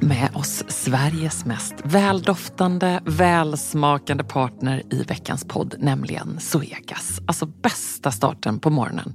med oss Sveriges mest väldoftande, välsmakande partner i veckans podd, nämligen Zoegas. Alltså bästa starten på morgonen.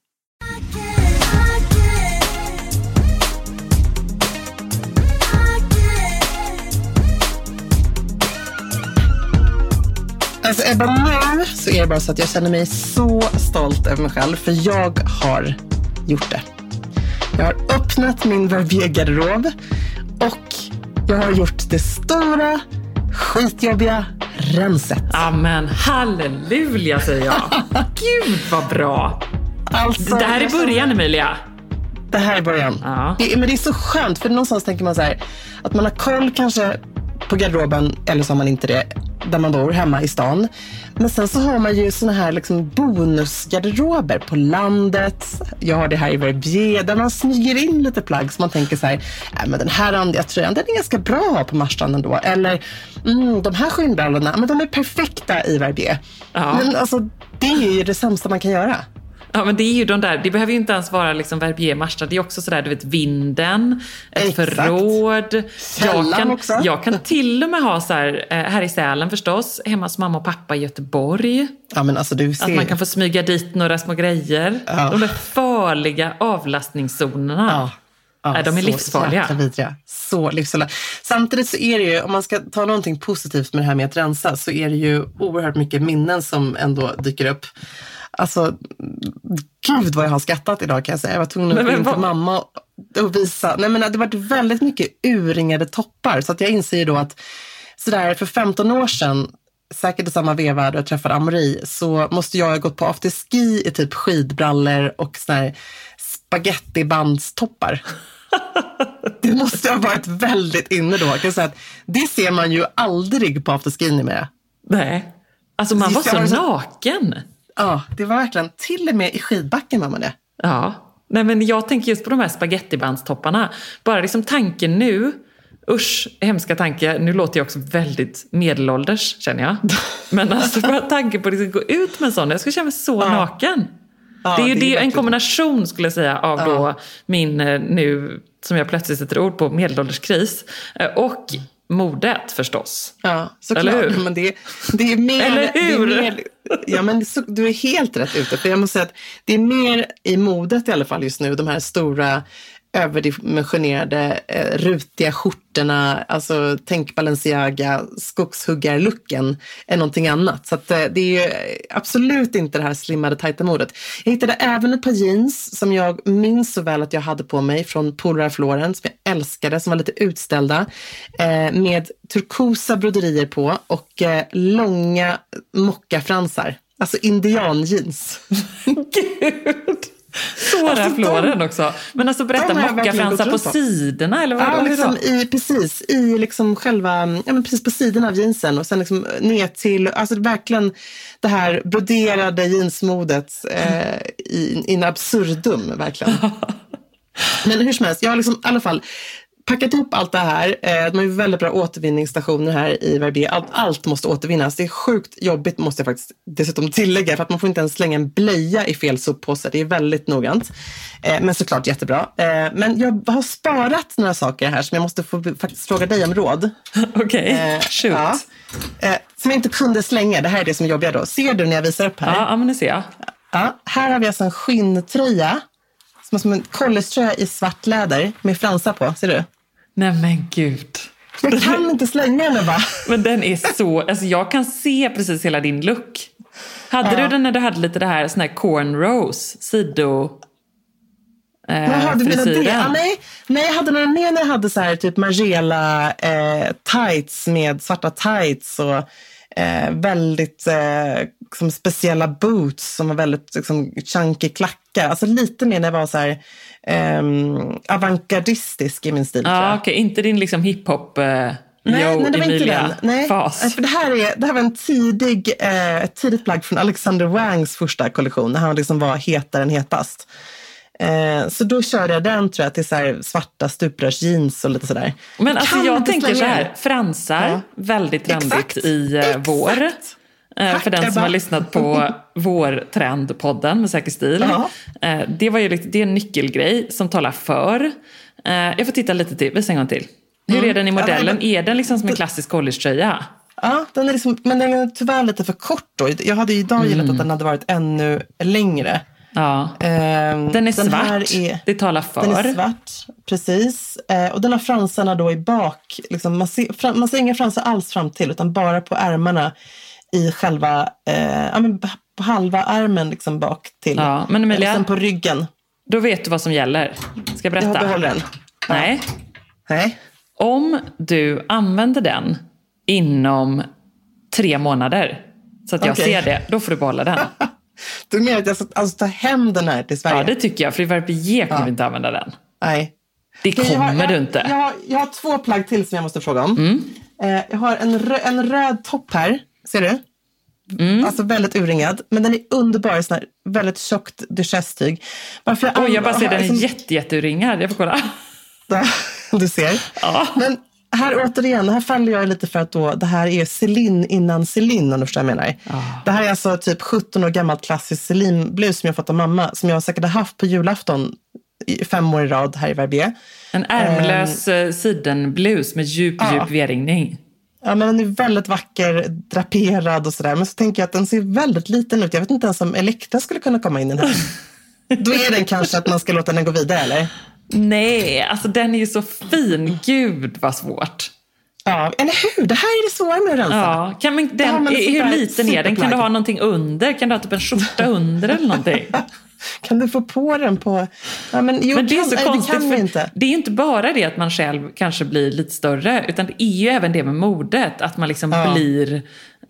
Alltså Ebba, nu så är det bara så att jag känner mig så stolt över mig själv, för jag har gjort det. Jag har öppnat min Verbier-garderob och jag har gjort det stora, skitjobbiga renset. Amen, halleluja säger jag. Gud vad bra! Alltså, Det här är början Emilia. Det här är början. Ja. Det, men det är så skönt, för någonstans tänker man så här, att man har koll kanske på garderoben, eller så har man inte det, där man bor hemma i stan. Men sen så har man ju såna här liksom bonusgarderober på landet. Jag har det här i Verbier, där man smyger in lite plagg som man tänker så här, äh, men den här randiga tröjan, den är ganska bra på Marstrand ändå. Eller, mm, de här skinnbrallorna, men de är perfekta i Verbier. Ja. Men alltså, det är ju det sämsta man kan göra. Ja men det är ju de där, det behöver ju inte ens vara liksom Verbier Marstrand, det är också sådär du vet vinden, ett Exakt. förråd. Jag kan, också. jag kan till och med ha så här, eh, här i Sälen förstås, hemma hos mamma och pappa i Göteborg. Ja, men alltså, du ser. Att man kan få smyga dit några små grejer. Ja. De där farliga avlastningszonerna. Ja. Ja, Nej, de är så livsfarliga. jäkla vidriga. Så livsfarliga. Samtidigt så är det ju, om man ska ta någonting positivt med det här med att rensa, så är det ju oerhört mycket minnen som ändå dyker upp. Alltså, gud vad jag har skrattat idag kan jag säga. Jag var tvungen att gå in till mamma och, visa. Nej, men det har varit väldigt mycket urringade toppar. Så att jag inser ju då att sådär för 15 år sedan, säkert i samma veva då jag träffade Amori, så måste jag ha gått på afterski i typ skidbrallor och här spagettibandstoppar. Det måste ha varit väldigt inne då. Jag kan säga att det ser man ju aldrig på afterskin numera. Nej. Alltså man var Just så så- naken. Ja, det var verkligen, till och med i skidbacken var man det. Ja. Nej men jag tänker just på de här spagettibandstopparna. Bara liksom tanken nu, usch, hemska tanke, nu låter jag också väldigt medelålders känner jag. Men alltså bara tanken på att liksom gå ut med en sån, jag skulle känna mig så naken. Ja, det är ju det är en kombination skulle jag säga av då min eh, nu, som jag plötsligt sätter ord på, medelålderskris. eh, Och modet förstås. Ja, såklart. Eller hur? Men det, det är mer... Eller hur? Det är mer, ja, men så, du är helt rätt ute. För jag måste säga att det är mer i modet i alla fall just nu, de här stora överdimensionerade, eh, rutiga skjortorna, alltså tänk Balenciaga, skogshuggarlooken, är någonting annat. Så att, eh, det är ju absolut inte det här slimmade tajta modet. Jag hittade även ett par jeans som jag minns så väl att jag hade på mig från Polar Floren, som jag älskade, som var lite utställda, eh, med turkosa broderier på och eh, långa mockafransar. Alltså indianjeans. Gud! Så Alltså, floren också. Men alltså berätta, mockafransar på på. sidorna eller vad? Ja, liksom då? i, precis. I liksom själva, ja, men precis på sidan av jeansen och sen liksom ner till, alltså verkligen det här broderade jeansmodet eh, i, in absurdum, verkligen. Men hur som helst, jag har liksom i alla fall packat ihop allt det här. Eh, de har ju väldigt bra återvinningsstationer här i Verbier. Allt, allt måste återvinnas. Det är sjukt jobbigt måste jag faktiskt dessutom tillägga för att man får inte ens slänga en blöja i fel soppåse. Det är väldigt noggrant. Eh, men såklart jättebra. Eh, men jag har sparat några saker här som jag måste få faktiskt fråga dig om råd. Okej, Eh, shoot. ja. Som jag inte kunde slänga. Det här är det som är jobbiga då. Ser du när jag visar upp här? Ja, men det ser jag. Ja, här har vi alltså en skinntröja. Som är som en collegetröja i svart läder med fransar på. Ser du? Nej men gud. Jag kan inte slänga den va? Men den är så, alltså jag kan se precis hela din look. Hade du den när du hade lite det här, sån här cornrows, sido... Eh, Jaha, du menar det? Ja, nej, nej, jag hade några mer när jag hade så här, typ Margiela eh, tights med svarta tights och eh, väldigt eh, liksom speciella boots som var väldigt liksom, chunky klackar. Alltså lite mer när jag var så här eh, avantgardistisk i min stil. jag. okej. Inte din liksom hiphop eh, Nej, nej, det var inte Emilia den. Nej, fas. för det här, är, det här var en tidig, eh, ett tidigt plagg från Alexander Wangs första kollektion, när han liksom var hetare än hetast. Eh, så då körde jag den tror jag till så svarta stuprörsjeans och lite sådär. Men alltså Kan jag tänker så här, fransar, Ja. väldigt trendigt Exakt, i eh, exakt. vår. Eh, Tack, för den som har lyssnat på vår trendpodden med Säker stil. Ja. Eh, det, var ju det är en nyckelgrej som talar för. Jag får titta lite till, visa en gång till. Hur Mm. är den i modellen? Ja, Är den liksom som en klassisk collegetröja? Ja, den är liksom, men den är tyvärr lite för kort då. Jag hade idag gillat Mm. att den hade varit ännu längre. Ja. Eh, Den är svart, här är- det talar för. Den är svart, precis. Eh, och den har fransarna då i bak. Liksom, man, ser, fram, man ser inga fransar alls fram till, utan bara på ärmarna i själva, eh, ja, men på halva armen liksom bak till. Ja, men Emilia- Eller sen på ryggen. Då vet du vad som gäller. Ska jag Jag berätta? behåller den. Nej. Nej. Om du använder den inom tre månader, så att jag Okej. ser det, då får du behålla den. Du menar att jag ska alltså, ta hem den här till Sverige? Ja, det tycker jag. För i Verbier kommer vi inte använda den. Nej. Det Okej, jag har- kommer du inte. Jag har, jag har två plagg till som jag måste fråga om. Eh, jag har en, rö, en röd topp här. Ser du? Alltså väldigt urringad. Men den är underbar sån här väldigt tjockt duchesstyg. Varför jag, Oj, jag bara ser den liksom- jätte, jätteuringad. Jag får kolla. Du ser. Ja. Men här återigen, här faller jag lite för att då, det här är Celine innan Celine om du förstår vad jag menar. Det här är alltså typ 17 år gammalt klassisk Celine-blus som jag fått av mamma. Som jag säkert har haft på julafton i fem år i rad här i Verbier. En ärmlös um, sidenblus med djup, ja. djup V-ringning. Ja, men den är väldigt vacker, draperad och sådär. Men så tänker jag att den ser väldigt liten ut. Jag vet inte ens om Elektra skulle kunna komma in i den här. Då är den kanske att man ska låta den gå vidare, eller? Nej, alltså den är ju så fin. Gud vad svårt. Ja, eller hur? Det här är det svåra med att rensa. Ja, kan man, den, hur liten är den? Kan du ha någonting under? Kan du ha typ en skjorta under eller någonting? Kan du få på den på... Ja, men, jo, Men det är kan, så nej, konstigt, det kan inte. det är inte bara det att man själv kanske blir lite större, utan det är ju även det med modet, att man liksom Ja. blir...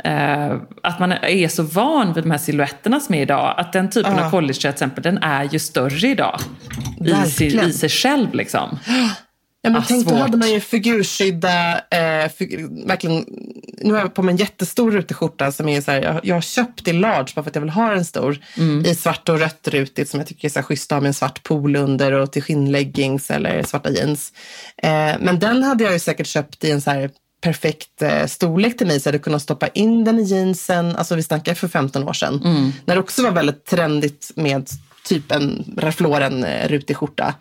Eh, att man är så van vid de här silhuetterna som är idag, att den typen Ja. av college till exempel, den är ju större idag. I. I sig själv liksom. Ja, men Ah, tänk, då svårt. hade man ju figurskydda, eh, fig, verkligen, nu har jag på mig en jättestor rutig skjorta som är så här, jag, jag har köpt i large bara för att jag vill ha en stor. Mm. I svart och rött rutigt som jag tycker är så här schysst att ha med en svart pool under och till skinnleggings eller svarta jeans. Eh, men den hade jag ju säkert köpt i en så här perfekt eh, storlek till mig så jag hade kunnat stoppa in den i jeansen, alltså vi snackar för 15 år sedan. Mm. När det också var väldigt trendigt med typ en Ralph eh, rutig skjorta.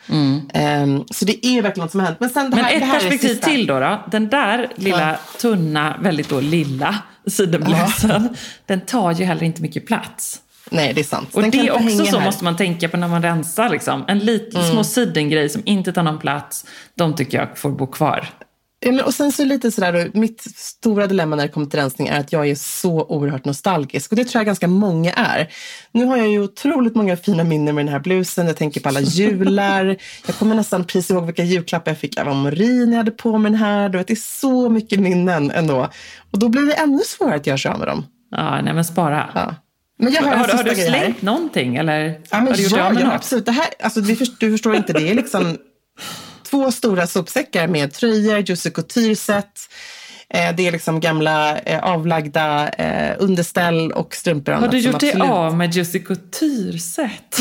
Ehm, så det är verkligen något som har hänt. Men, sen det Men här, det ett här är perspektiv till då, då. Den där lilla tunna, väldigt då lilla sidenblusen, den tar ju heller inte mycket plats. Nej, det är sant. Och Den det är också så här. måste man tänka på när man rensar. Liksom. En liten Mm. små sidengrej som inte tar någon plats, de tycker jag får bo kvar. Ja, men, och sen så lite sådär, mitt stora dilemma när det kommer till rensning är att jag är så oerhört nostalgisk. Och det tror jag ganska många är. Nu har jag ju otroligt många fina minnen med den här blusen. Jag tänker på alla jular. jag kommer nästan precis ihåg vilka julklappar jag fick av Amorin när jag hade på mig den här. Det är så mycket minnen ändå. Och då blir det ännu svårare att göra sig av med dem. Ja, nej men spara. Ja. Men jag har, Har, har, du här. slängt någonting eller Ja, men har du gjort ja, ja, absolut. Det här, alltså, du förstår inte, det är liksom två stora sopsäckar med tröjor, Jussi Couture-set. Eh, det är liksom gamla eh, avlagda eh, underställ och strumpor. och Har du gjort dig absolut- av med Jussi Couture-set?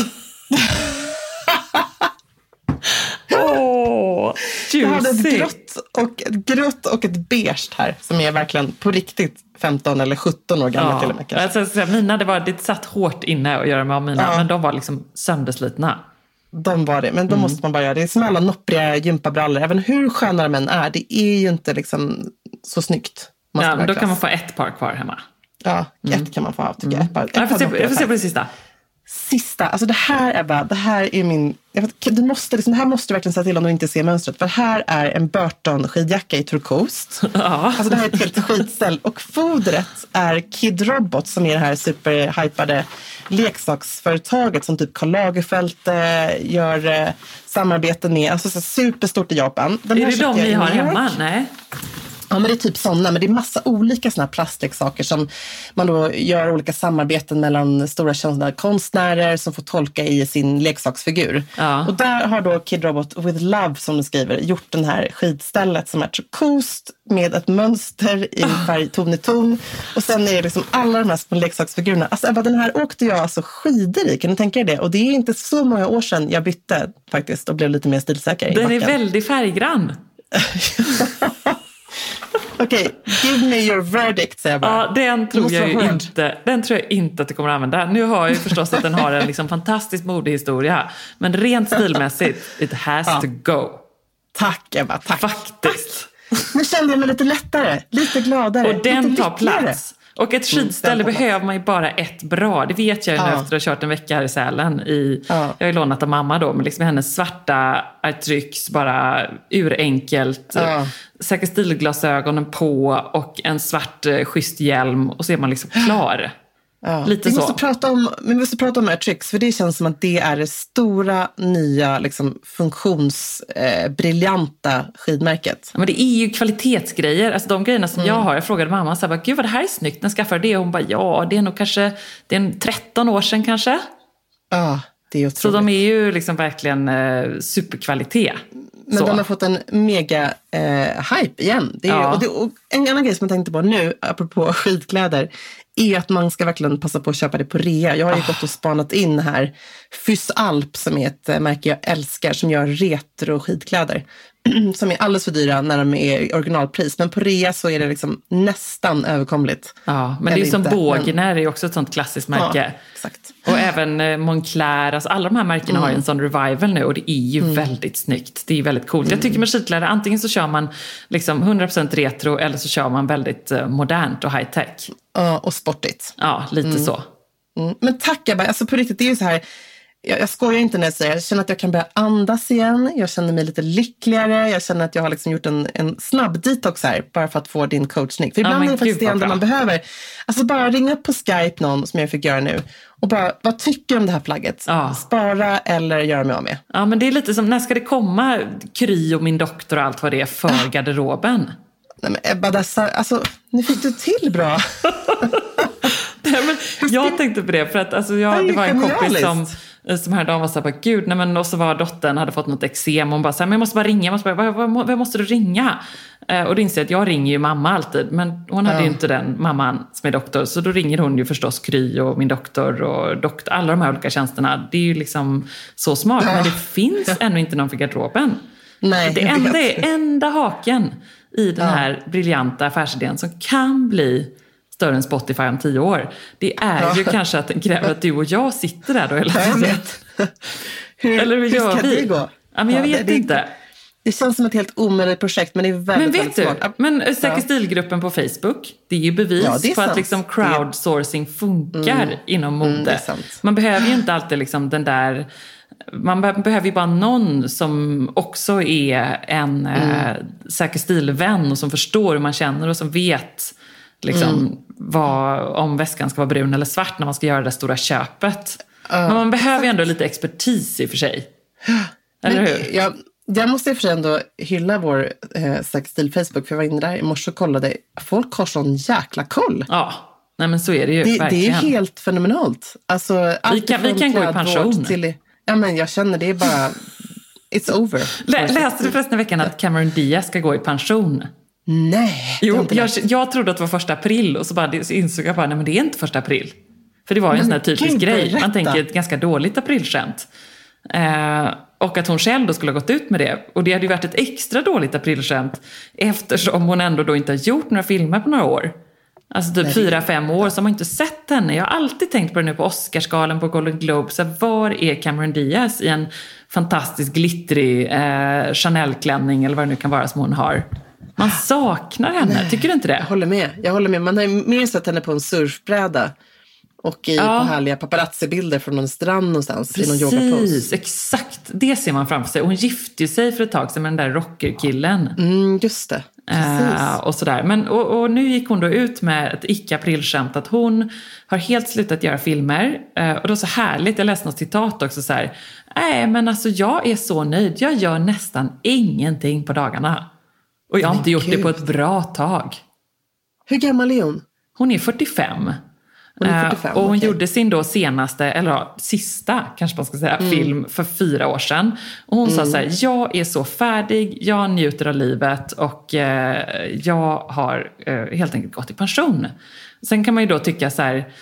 Åh, Jag hade ett grått och, ett grått och ett beige här som är verkligen på riktigt 15 eller 17 år gamla till och med. Ja, Kanske. alltså, mina, det, var, det satt hårt inne att göra mig av mina, Ja. men de var liksom sönderslitna. De var det, men då Mm. måste man bara göra det. Det är som alla noppriga gympabrallor. Även hur sköna de än är, det är ju inte liksom så snyggt. Ja, då kan man få ett par kvar hemma. Ja, ett kan man få av tycker jag. Ett par, ett Jag får, se, noppriga jag får se färger. på det sista. Sista, alltså det här Ebba, det här är min... Vet, du måste, liksom, det här måste du verkligen säga till om du inte ser mönstret. För här är en Burton-skidjacka i turkost. Ja. Alltså det här är ett helt skitställ. Och fodret är Kid Robot som är det här superhypade leksaksföretaget som typ Karl Lagerfeld eh, gör eh, samarbeten med. Alltså så superstort i Japan. Den Är det de ni har hemma? Nej. Ja, men det är typ sådana, men det är massa olika såna här plastleksaker som man då gör olika samarbeten mellan stora kända konstnärer som får tolka i sin leksaksfigur. Ja. Och där har då Kid Robot with Love, som de skriver, gjort den här skidstället som är turkost med ett mönster i färg ton i ton. Och sen är det liksom alla de här små leksaksfigurerna. Alltså Ebba, den här åkte jag alltså skidor i, kan du tänka dig det? Och det är inte så många år sedan jag bytte faktiskt och blev lite mer stilsäker Den är väldigt färggrann. Okej, give me your verdict, säger jag bara. Ja, den tror, jag inte, den tror jag inte att du kommer att använda. Nu har jag ju förstås att den har en liksom fantastisk modehistoria. Men rent stilmässigt, it has Ja. to go. Tack Ebba, tack. Faktiskt. Nu kände jag mig lite lättare, lite gladare, Och den tar plats. Och ett skidställe tar plats. behöver man ju bara ett bra. Det vet jag ju nu Ja. efter att ha kört en vecka här i Sälen. I, Ja. Jag har ju lånat av mamma då, men liksom hennes svarta Artryx, bara urenkelt. Ja. Säkert stilglasögonen på och en svart eh, schysst hjälm och så är man liksom klar. Ja. Lite vi så. Måste prata om, vi måste prata om Airtrix, för det känns som att det är det stora, nya, liksom, funktionsbriljanta eh, skidmärket. Ja, Men det är ju kvalitetsgrejer. Alltså de grejerna som Mm. jag har. Jag frågade mamma, så här, gud vad det här är snyggt. När skaffade det? Och hon bara, ja det är nog kanske det är en 13 år sedan kanske. Ja, det är otroligt. Så de är ju liksom verkligen eh, superkvalitet. Men så. de har fått en mega eh, hype igen. Det är, Ja. och det, och en annan grej som jag tänkte på nu, apropå skidkläder, är att man ska verkligen passa på att köpa det på rea. Jag har ju gått och spanat in här Fys Alp som är ett eh, märke jag älskar som gör retro skidkläder. som är alldeles för dyra när de är i originalpris. Men på rea så är det liksom nästan överkomligt. Ja, men det är som inte, Bågner, är ju också ett sånt klassiskt märke. Ja, exakt. Och även eh, Moncler, alltså alla de här märkena har ju en sån revival nu och det är ju väldigt snyggt. Det är väldigt coolt. Jag tycker med skidkläder, antingen så kör man liksom 100% retro eller så kör man väldigt eh, modernt och high tech. Ja, och sportigt. Ja, lite så. Mm. Men tack Ebba, alltså på riktigt, det är ju så här. Jag, jag skojar inte när jag säger jag känner att jag kan börja andas igen. Jag känner mig lite lyckligare. Jag känner att jag har liksom gjort en, en snabb detox här bara för att få din coachning. För ibland men är det faktiskt det enda man behöver. Alltså bara ringa upp på Skype någon som jag fick göra nu och bara, vad tycker du om det här plagget? Ja. Spara eller göra mig av med? Ja, men det är lite som, när ska det komma Kry och min doktor och allt vad det är för garderoben? Nej, men Ebba, dessa, alltså, nu fick du till bra. Nej, men jag tänkte på det, för att alltså, Det jag, det var en kompis som. Som häromdagen var så här, bara, gud, nej, men, och så var dottern, hade fått något eksem, och hon bara så här, men jag måste bara ringa, jag måste bara, vem måste du ringa? Eh, och då inser jag att jag ringer ju mamma alltid, men hon hade ju inte den mamman som är doktor, så då ringer hon ju förstås Kry och min doktor och doktor, alla de här olika tjänsterna. Det är ju liksom så smart, men det finns ännu inte någon för garderoben. Nej, Det enda, är, enda haken i den här briljanta affärsidén som kan bli större än Spotify om tio år. Det är ju kanske att den kräver att du och jag sitter där då hela Ja, tiden. Hur, Eller hur hur gör ska vi? det gå? Ja, men jag Ja, vet det- inte. Det känns som ett helt omöjligt projekt, men det är väldigt, Men vet väldigt du, men eh, Säker stilgruppen på Facebook, det är ju bevis Ja, är på att sant. liksom crowdsourcing funkar inom mode. Mm, är sant. Man behöver ju inte alltid liksom den där... Man be- behöver ju bara någon som också är en eh, Mm. Säker stilvän och som förstår hur man känner och som vet liksom, Mm. vad, om väskan ska vara brun eller svart när man ska göra det stora köpet. Men man behöver ju ändå lite expertis i och för sig. Eller hur? Jag, jag måste i och för sig ändå hylla vår eh, sexstil Facebook, för jag var inne där i morse och kollade. Folk har sån jäkla koll. Ja, nej men så är det ju Det, det är helt fenomenalt. Alltså, allt kan- vi kan gå i pension. Till, ja, men jag känner det är bara... It's over. Lä, läste du förresten i veckan att Cameron Diaz ska gå i pension? Nej, Jo, jag, jag trodde att det var första april och så, bara, så insåg jag bara, nej men det är inte första april. För det var ju en sån här typisk grej. Man tänker ett ganska dåligt aprilskämt. Eh, och att hon själv då skulle ha gått ut med det. Och det hade ju varit ett extra dåligt aprilskämt eftersom hon ändå då inte har gjort några filmer på några år. Alltså typ fyra, fem år, har man inte sett henne. Jag har alltid tänkt på det nu på Oscarsgalan, på Golden Globe. Så var är Cameron Diaz i en fantastisk glittrig eh, Chanel-klänning eller vad det nu kan vara som hon har? Man saknar henne, tycker du inte Jag det? håller med. Jag håller med. Man har mer sett henne på en surfbräda. Och i, Ja. på härliga paparazzi-bilder från någon strand någonstans. I någon yogapose. Precis, exakt. Det ser man framför sig. Och hon gifte ju sig för ett tag sedan med den där rockerkillen. Mm, just det. Precis. Eh, och, sådär. Men, och, och nu gick hon då ut med ett icke-aprilskämt att hon har helt slutat göra filmer. Eh, och det var så härligt, jag läste något citat också så här. Nej men alltså jag är så nöjd, jag gör nästan ingenting på dagarna. Och jag har inte gjort det gud. på ett bra tag. Hur gammal är hon? Hon är 45. Hon är Eh, 45, och hon okej. gjorde sin då senaste, eller sista kanske man ska säga, Mm. film för fyra år sedan. Och hon sa så här, jag är så färdig, jag njuter av livet och eh, jag har eh, helt enkelt gått i pension. Sen kan man ju då tycka så här,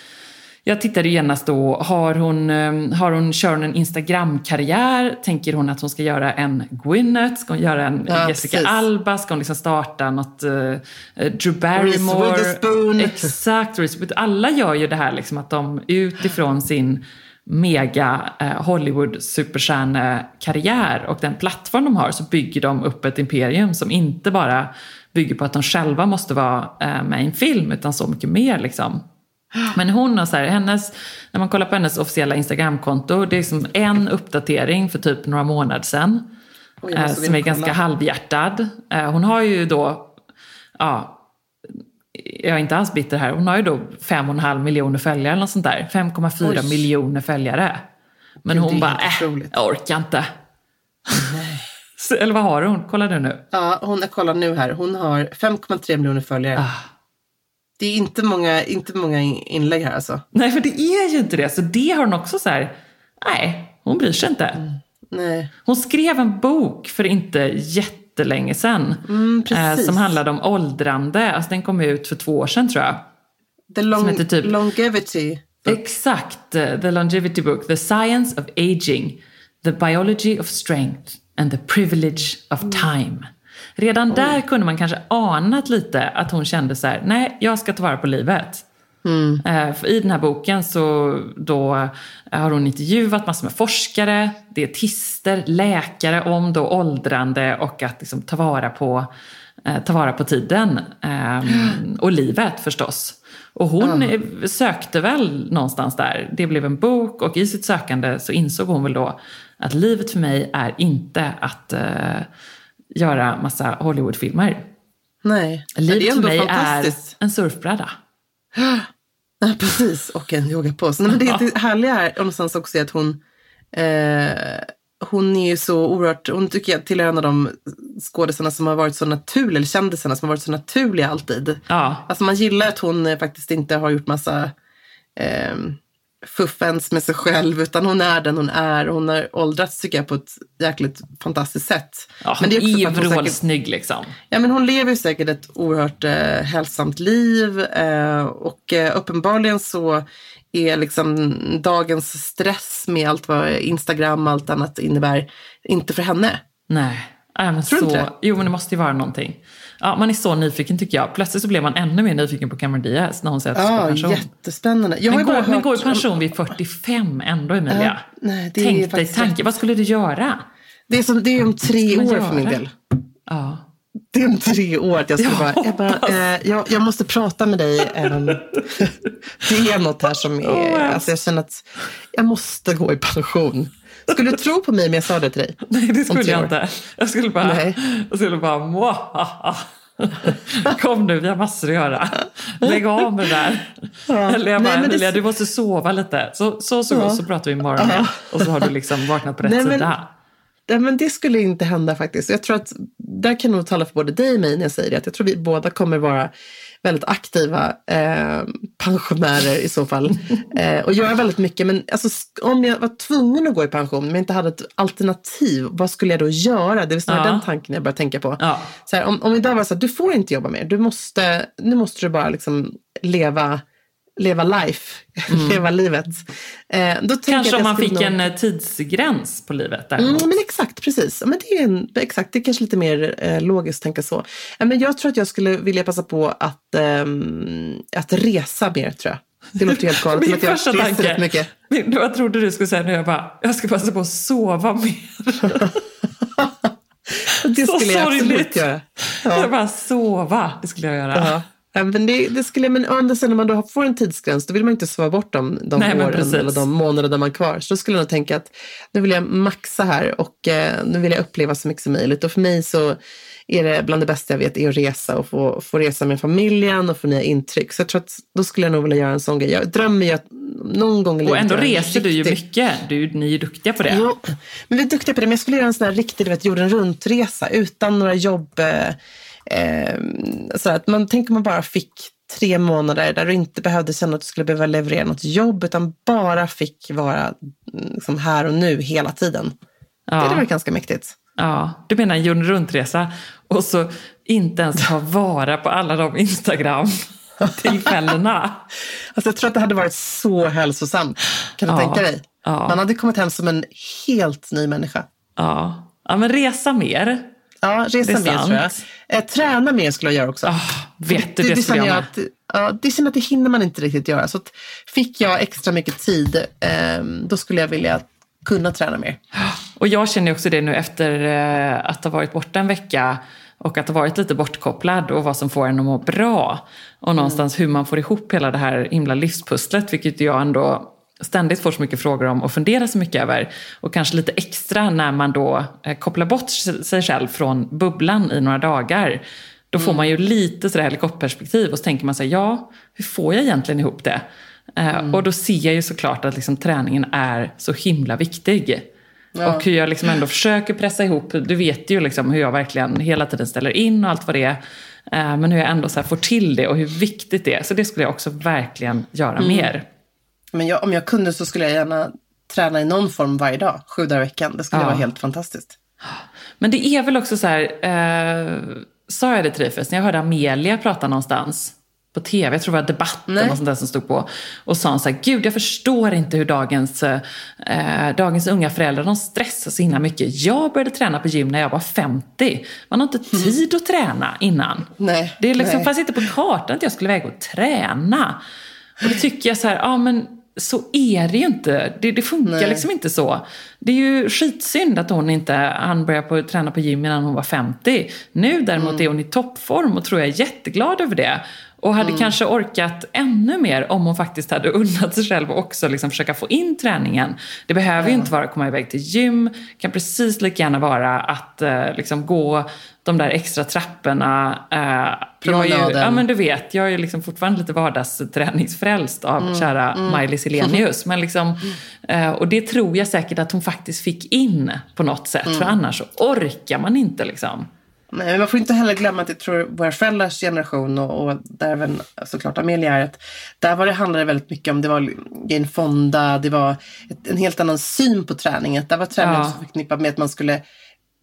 jag tittade genast då, har hon, eh, har hon, kör hon en Instagram-karriär? Tänker hon att hon ska göra en Gwyneth? Ska hon göra en Ja, Jessica precis. Alba? Ska hon liksom starta något uh, Drew Barrymore? Exakt, Reese Witherspoon. alla gör ju det här liksom att de utifrån sin mega eh, Hollywood superstjärnekarriär och den plattform de har så bygger de upp ett imperium som inte bara bygger på att de själva måste vara eh, med i en film utan så mycket mer liksom. Men hon har så här, hennes, när man kollar på hennes officiella Instagramkonto, det är liksom en uppdatering för typ några månader sedan. Oj, eh, som är kolla. ganska halvhjärtad. Eh, hon har ju då, ja, jag är inte alls bitter här, hon har ju då fem och en halv miljoner följare eller något sånt där. 5,4 Oj. miljoner följare. Men Gud, hon bara, äh, otroligt. jag orkar inte. Så, eller vad har hon? Kolla du nu. Ja, hon, jag kollar nu här. Hon har 5,3 miljoner följare. Ah. Det är inte många, inte många in- inlägg här alltså. Nej, för det är ju inte det. Så det har hon också så här, nej, hon bryr sig inte. Nej. Hon skrev en bok för inte jättelänge sedan. Mm, precis. som handlade om åldrande. Alltså den kom ut för två år sedan tror jag. The long, heter typ- Longevity. Exakt. eh, The Longevity Book. The Science of Aging. The Biology of Strength. And the Privilege of Time. Redan där kunde man kanske anat lite att hon kände så här, nej, jag ska ta vara på livet. Eh, för I den här boken så då eh, har hon intervjuat massor med forskare, dietister, läkare om då åldrande och att liksom ta, vara på, eh, ta vara på tiden. ehm, och livet förstås. Och hon eh, sökte väl någonstans där. Det blev en bok och i sitt sökande så insåg hon väl då att livet för mig är inte att eh, göra massa Hollywoodfilmer. Nej. Livet det är för ändå mig är fantastiskt. en surfbräda. Ja, precis. Och en yogapose. Men det, det härliga är någonstans också är att hon, eh, hon är ju så oerhört, hon tycker jag tillhör en av de skådespelarna som har varit så naturliga, eller kändisarna som har varit så naturliga alltid. Ja, Alltså man gillar att hon eh, faktiskt inte har gjort massa eh, fuffens med sig själv, utan hon är den hon är. Hon har åldrats tycker jag på ett jäkligt fantastiskt sätt. ja men det är säkert- vrålsnygg liksom. Ja, men hon lever ju säkert ett oerhört eh, hälsosamt liv eh, och eh, uppenbarligen så är liksom dagens stress med allt vad Instagram och allt annat innebär inte för henne. Nej. Ja, men Tror så, inte? Jo, men det måste ju vara någonting. Ja, man är så nyfiken tycker jag. Plötsligt så blev man ännu mer nyfiken på Cameron Diaz när hon säger att hon ska Ja, i pension. jättespännande. Jag Men går, men hört går i pension vid 45 ändå, Emilia? Ja, nej, det är Tänk dig faktiskt tanke, rätt. vad skulle du göra? Det är, som, det är om tre år göra? för min del. Ja. Det är om tre år att jag Jag bara, jag, bara eh, jag, jag måste prata med dig. ehm, det är något här som är, Åh, alltså jag känner att jag måste gå i pension. Skulle du tro på mig om jag sa det till dig? Nej, det skulle jag inte. Jag skulle bara, Nej. jag skulle bara Mwahaha. Kom nu, vi har massor att göra. Lägg av med det där. Eller jag bara, Nej, men det- Emilia, du måste sova lite. Så, så, så, Ja. så pratar vi imorgon igen. Och så har du liksom vaknat på rätt Nej, men- sida. Nej, men det skulle inte hända faktiskt. Jag tror att där kan jag nog tala för både dig och mig när jag säger det. Att jag tror vi båda kommer vara väldigt aktiva eh, pensionärer i så fall. Eh, och göra väldigt mycket. Men alltså, om jag var tvungen att gå i pension men inte hade ett alternativ, vad skulle jag då göra? Det är snarare Ja. den tanken jag börjar tänka på. Ja. Så här, om, om idag var det så att du får inte jobba mer. Du måste, nu måste du bara liksom leva, leva life, leva livet. Eh, då Kanske att om man fick nog- en eh, tidsgräns på livet Mm, men exakt, precis. Ja, Men det är en, exakt, det är kanske lite mer eh, logiskt att tänka så. Ja, men jag tror att jag skulle vilja passa på att, ehm, att resa mer, tror jag. Det låter helt galet. Min första tanke, mycket. min, vad trodde du skulle säga nu? Jag bara, jag ska passa på att sova mer. Det Så skulle jag absolut sorgligt. göra. Jag bara, sova, det skulle jag göra. Ja. Ja, men det, det skulle, men å andra sidan, när man då får en tidsgräns, då vill man inte sova bort de, de Nej, åren eller de månaderna man har kvar. Så då skulle jag nog tänka att nu vill jag maxa här och eh, nu vill jag uppleva så mycket som möjligt. Och för mig så är det bland det bästa jag vet är att resa och få, få resa med familjen och få nya intryck. Så jag tror att då skulle jag nog vilja göra en sån grej. Jag drömmer ju att någon gång Och ändå reser du ju mycket. Du, ni är ju duktiga på det. Jo, men vi är duktiga på det. Men jag skulle göra en sån här riktig du vet, jorden runt-resa utan några jobb. Eh, eh, så att man tänker man bara fick tre månader där du inte behövde känna att du skulle behöva leverera något jobb utan bara fick vara mm, liksom, här och nu hela tiden. Det hade Ja. varit ganska mäktigt. Ja, du menar en jorden runt-resa och så inte ens ta vara på alla de Instagram-tillfällena. Alltså, jag tror att det hade varit så hälsosamt. Kan du Ja, tänka dig? ja. Man hade kommit hem som en helt ny människa. Ja. ja, men resa mer. Ja, Det resa är mer tror jag. Eh, träna mer skulle jag göra också. Ah, vet du, det, det, skulle känner jag att, ja, det känner jag att det hinner man inte riktigt göra. Så att fick jag extra mycket tid, ehm, då skulle jag vilja kunna träna mer. Och jag känner också det nu efter eh, att ha varit borta en vecka och att ha varit lite bortkopplad och vad som får en att må bra. Och någonstans hur man får ihop hela det här himla livspusslet, vilket jag ändå ständigt får så mycket frågor om och funderar så mycket över. Och kanske lite extra när man då eh, kopplar bort sig själv från bubblan i några dagar. Då får man ju lite sådär helikopterperspektiv och så tänker man sig, ja, hur får jag egentligen ihop det? Eh, Och då ser jag ju såklart att liksom träningen är så himla viktig. Och hur jag liksom ändå försöker pressa ihop, du vet ju liksom hur jag verkligen hela tiden ställer in och allt vad det är. Eh, Men hur jag ändå får till det och hur viktigt det är. Så det skulle jag också verkligen göra mer. Men jag, om jag kunde så skulle jag gärna träna i någon form varje dag, sju dagar i veckan. Det skulle Ja. vara helt fantastiskt. Men det är väl också så här, eh, sa jag det till dig förresten, jag hörde Amelia prata någonstans på tv, jag tror det var debatten Nej. och sånt där som stod på. Och sa så här, gud jag förstår inte hur dagens, eh, dagens unga föräldrar, de stressar så himla mycket. Jag började träna på gym när jag var 50. Man har inte tid att träna innan. Nej, Det är liksom, nej. fanns inte på kartan att jag skulle väga och träna. Och då tycker jag så här, ja men så är det ju inte. Det, det funkar Nej. liksom inte så. Det är ju skitsynd att hon inte hann börja på, träna på gym innan hon var 50. Nu däremot Mm. är hon i toppform och tror jag är jätteglad över det. Och hade Mm. kanske orkat ännu mer om hon faktiskt hade unnat sig själv och också liksom försöka få in träningen. Det behöver ju inte vara att komma iväg till gym. Det kan precis lika gärna vara att eh, liksom gå de där extra trapporna. Eh, Promenaden. ja men du vet, jag är liksom fortfarande lite vardagsträningsfrälst av Mm, kära Maj-Lis Helenius. Men liksom, eh, och det tror jag säkert att hon faktiskt fick in på något sätt. Mm. För annars så orkar man inte liksom. Nej, men man får inte heller glömma att jag tror våra föräldrars generation och, och där även såklart Amelia är, att där var det handlade väldigt mycket om, det var Jane Fonda, det var ett, en helt annan syn på träningen. Där var träningen Ja. också förknippad med att man skulle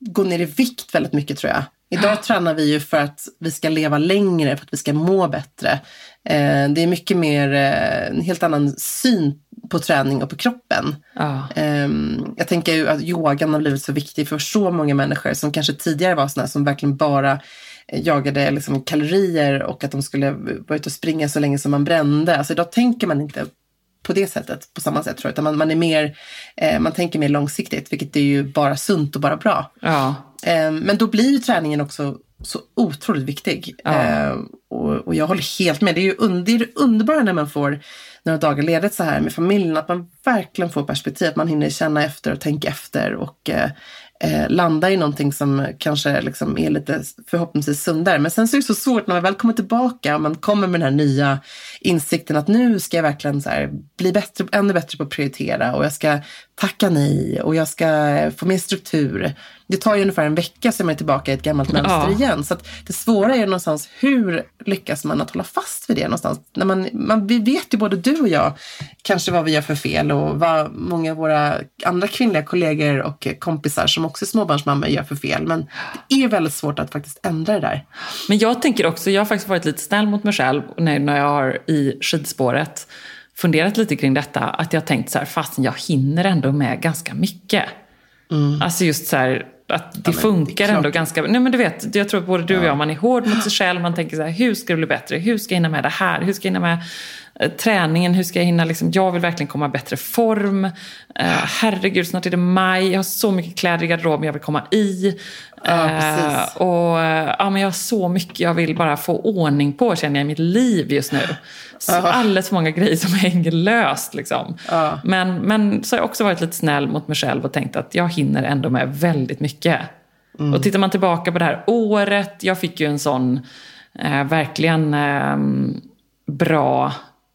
gå ner i vikt väldigt mycket tror jag. Idag tränar vi ju för att vi ska leva längre, för att vi ska må bättre. Eh, det är mycket mer, eh, en helt annan syn på träning och på kroppen. Ja. Ehm, jag tänker ju att yogan har blivit så viktig för så många människor som kanske tidigare var sådana som verkligen bara eh, jagade liksom kalorier och att de skulle vara ute och springa så länge som man brände. Alltså idag tänker man inte på det sättet, på samma sätt tror jag. Utan man, man är mer, eh, man tänker mer långsiktigt, vilket är ju bara sunt och bara bra. Ja. Eh, men då blir ju träningen också så otroligt viktig. Ja. Eh, och, och jag håller helt med. Det är ju un, det, är det underbara när man får några dagar ledigt så här med familjen, att man verkligen får perspektiv, att man hinner känna efter och tänka efter och eh, eh, landa i någonting som kanske liksom är lite förhoppningsvis sundare. Men sen så är det så svårt när man väl kommer tillbaka och man kommer med den här nya insikten att nu ska jag verkligen så här, bli bättre, ännu bättre på att prioritera och jag ska tacka nej och jag ska få mer struktur. Det tar ju ungefär en vecka så är man tillbaka i ett gammalt mönster Ja. igen. Så det svåra är någonstans hur lyckas man att hålla fast vid det någonstans? När man, man, vi vet ju både du och jag kanske vad vi gör för fel och vad många av våra andra kvinnliga kollegor och kompisar som också är småbarnsmammor gör för fel. Men det är väldigt svårt att faktiskt ändra det där. Men jag tänker också, jag har faktiskt varit lite snäll mot mig själv när, när jag har i skidspåret funderat lite kring detta. Att jag tänkt så här, fast jag hinner ändå med ganska mycket. Alltså just så här, att det Mm. det är funkar klart. ändå ganska... Nej men du vet, jag tror att både du och jag, man är hård mot sig själv. Man tänker så här, hur ska det bli bättre? Hur ska jag hinna med det här? Hur ska jag hinna med eh, träningen? Hur ska jag hinna liksom, jag vill verkligen komma i bättre form. Eh, herregud, snart är det maj. Jag har så mycket kläder i garderoben jag vill komma i. Ja, Eh, precis. och ja, men jag har så mycket jag vill bara få ordning på känner jag i mitt liv just nu. Så alldeles för många grejer som hänger löst. Liksom. Ja. Men, men så har jag också varit lite snäll mot mig själv och tänkt att jag hinner ändå med väldigt mycket. Mm. Och tittar man tillbaka på det här året, jag fick ju en sån eh, verkligen eh, bra,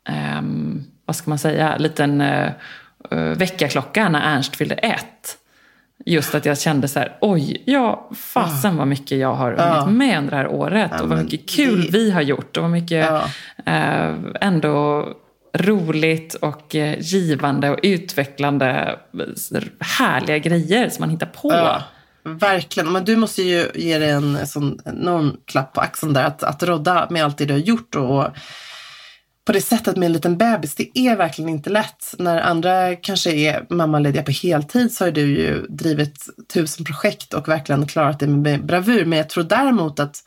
eh, vad ska man säga, liten eh, eh, väckarklocka när Ernst fyllde ett. Just att jag kände så här, oj, ja, fasen vad mycket jag har hunnit med under det här året. och vad mycket kul det- vi har gjort. Och vad mycket Ja. eh, ändå roligt och eh, givande och utvecklande härliga grejer som man hittar på. Ja, verkligen. Men du måste ju ge dig en sån enorm klapp på axeln där. Att, att rodda med allt det du har gjort och på det sättet med en liten bebis, det är verkligen inte lätt. När andra kanske är mammalediga på heltid så har du ju drivit tusen projekt och verkligen klarat det med bravur. Men jag tror däremot att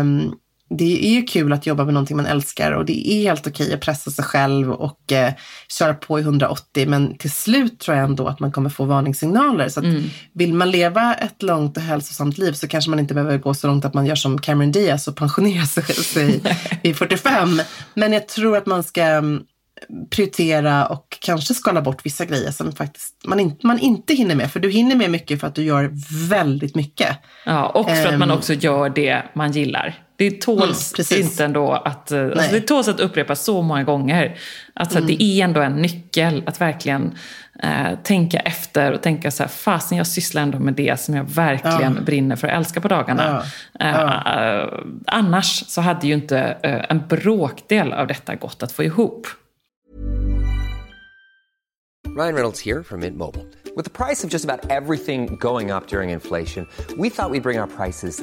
um, det är ju kul att jobba med någonting man älskar och det är helt okej att pressa sig själv och eh, köra på i 180 men till slut tror jag ändå att man kommer få varningssignaler. Så att vill man leva ett långt och hälsosamt liv så kanske man inte behöver gå så långt att man gör som Cameron Diaz och pensionerar sig, vid 45. Men jag tror att man ska mm, prioritera och kanske skala bort vissa grejer som faktiskt man, in, man inte hinner med. För du hinner med mycket för att du gör väldigt mycket. Ja, och för att man Ehm. också gör det man gillar. Det tåls Mm, inte ändå att... eh, Alltså det tåls att upprepa så många gånger. Alltså Mm. att det är ändå en nyckel att verkligen eh, tänka efter och tänka så här, fasen jag sysslar ändå med det som jag verkligen brinner för att älska på dagarna. Eh, eh, annars så hade ju inte eh, en bråkdel av detta gått att få ihop. Ryan Reynolds here from Mint Mobile. With the price of just about everything going up during inflation, we thought we'd bring our prices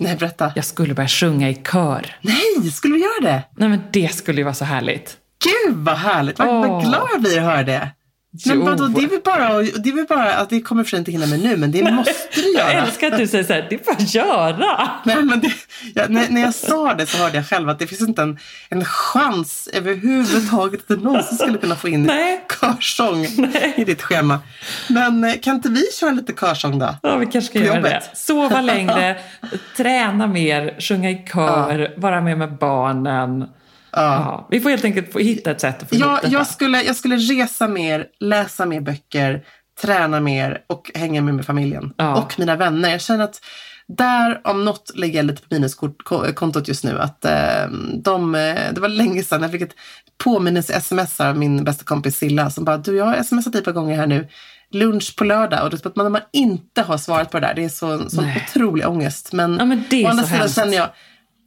Nej, berätta. Jag skulle börja sjunga i kör. Nej, skulle vi göra det? Nej men det skulle ju vara så härligt. Gud vad härligt, vad, Åh. vad glad jag blir att höra det. Men Jo. vadå, det är väl bara, det är väl bara att det kommer för inte hinna med nu, men det måste du Jag göra. älskar att du säger så här, det är bara att göra. Nej, men det, ja, när, när jag sa det så hörde jag själv att det finns inte en, en chans överhuvudtaget att du någonsin skulle kunna få in Nej. körsång i ditt schema. Men eh, kan inte vi köra lite körsång då? Ja, vi kanske ska göra det. Sova längre, träna mer, sjunga i kör, vara med med barnen. Ja. vi får helt enkelt få hitta ett sätt att få ihop Jag, skulle, jag skulle resa mer, läsa mer böcker, träna mer och hänga mer med familjen. Ja. Och mina vänner. Jag känner att där om något ligger jag lite på minuskontot just nu. Att, eh, de, eh, det var länge sedan jag fick ett påminnelse-sms av min bästa kompis Silla som bara, du jag har smsat dig ett par gånger här nu. Lunch på lördag och det som att man, man inte har svarat på det där. Det är så, sån otrolig ångest. Men, Ja, men å andra sidan hemskt. känner jag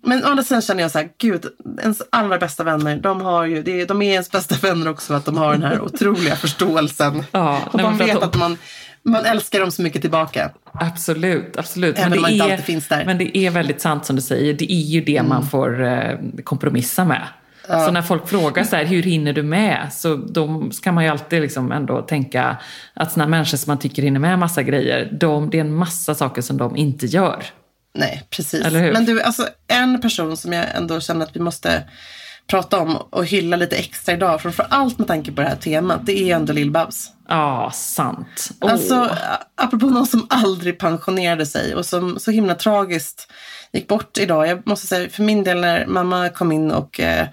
men å andra sidan känner jag så här, gud, ens allra bästa vänner, de, har ju, det de är ens bästa vänner också, att de har den här otroliga förståelsen. Ja, och man för vet att man, man älskar dem så mycket tillbaka. Absolut, absolut. Även men om man det inte är, alltid finns där. Mm. Men det är väldigt sant som du säger, det är ju det man får eh, kompromissa med. Så när folk frågar så här, hur hinner du med? Så då ska man ju alltid liksom ändå tänka att såna människor som man tycker hinner med massa grejer, de, det är en massa saker som de inte gör. Nej, precis. Men du, alltså en person som jag ändå känner att vi måste prata om och hylla lite extra idag, framför allt med tanke på det här temat, det är ändå Lill-Babs. Ja, sant. Åh. Alltså, apropå någon som aldrig pensionerade sig och som så himla tragiskt gick bort idag. Jag måste säga, för min del när mamma kom in och eh,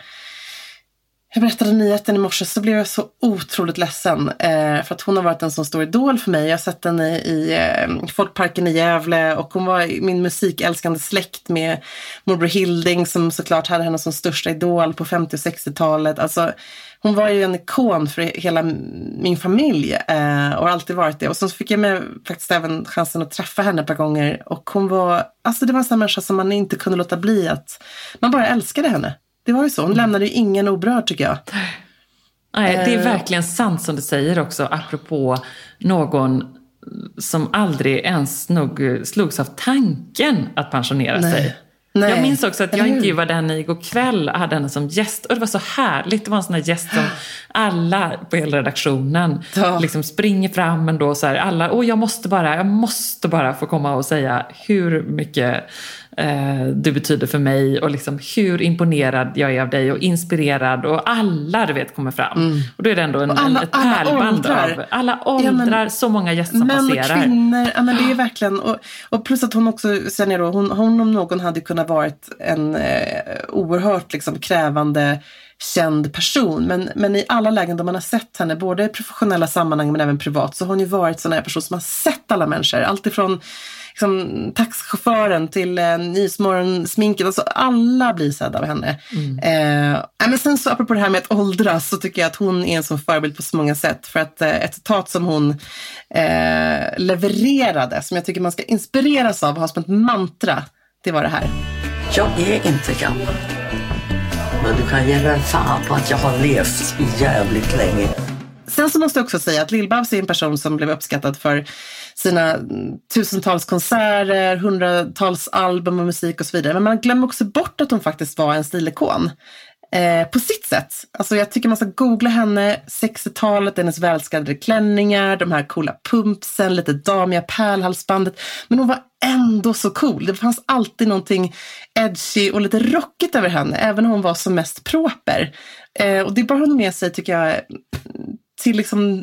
jag berättade nyheten i morse så blev jag så otroligt ledsen. Eh, för att hon har varit en sån stor idol för mig. Jag har sett henne i eh, Folkparken i Gävle och hon var i min musikälskande släkt med morbror Hilding som såklart hade henne som största idol på 50 och 60-talet. Alltså, hon var ju en ikon för hela min familj eh, och har alltid varit det. Och så fick jag med faktiskt även chansen att träffa henne ett par gånger. Och hon var, alltså det var en sån människa som man inte kunde låta bli att, man bara älskade henne. Det var ju så, hon lämnade ju ingen oberörd tycker jag. Nej, det är Eh. verkligen sant som du säger också, apropå någon som aldrig ens nog slogs av tanken att pensionera Nej. sig. Nej. Jag minns också att jag intervjuade henne igår kväll och hade henne som gäst. Och det var så härligt. Det var en sån här gäst som alla på hela redaktionen Ja. liksom springer fram ändå. Så här, alla, och jag måste bara, jag måste bara få komma och säga hur mycket eh, du betyder för mig och liksom hur imponerad jag är av dig och inspirerad. Och alla du vet kommer fram. Och då är det ändå en, Och alla- ett pärlband av alla Ja, men- åldrar, så många gäster som Män och passerar. kvinnor, ja, men det är verkligen, och, och plus att hon också, sen jag då, hon, hon om någon hade kunnat varit en eh, oerhört liksom, krävande känd person. Men, men i alla lägen där man har sett henne, både i professionella sammanhang men även privat, så har hon ju varit sån här person som har sett alla människor. Alltifrån liksom, taxichauffören till eh, Nyhetsmorgon-sminket. Alltså, alla blir sedda av henne. Eh, ja, men sen så apropå det här med att åldras så tycker jag att hon är en sån förebild på så många sätt. För att eh, ett citat som hon eh, levererade, som jag tycker man ska inspireras av och ha som ett mantra, det var det här. Jag är inte gammal. Men du kan ge mig fan på att jag har levt jävligt länge. Sen så måste jag också säga att Lill-Babs är en person som blev uppskattad för sina mm, tusentals konserter, hundratals album och musik och så vidare. Men man glömmer också bort att hon faktiskt var en stilikon. Eh, på sitt sätt. Alltså jag tycker man ska googla henne, 60-talet, hennes välskadade klänningar, de här coola pumpsen, lite damiga pärlhalsbandet. Men hon var ändå så cool. Det fanns alltid någonting edgy och lite rockigt över henne, även om hon var som mest proper. Eh, och det bar hon med sig, tycker jag, till, liksom,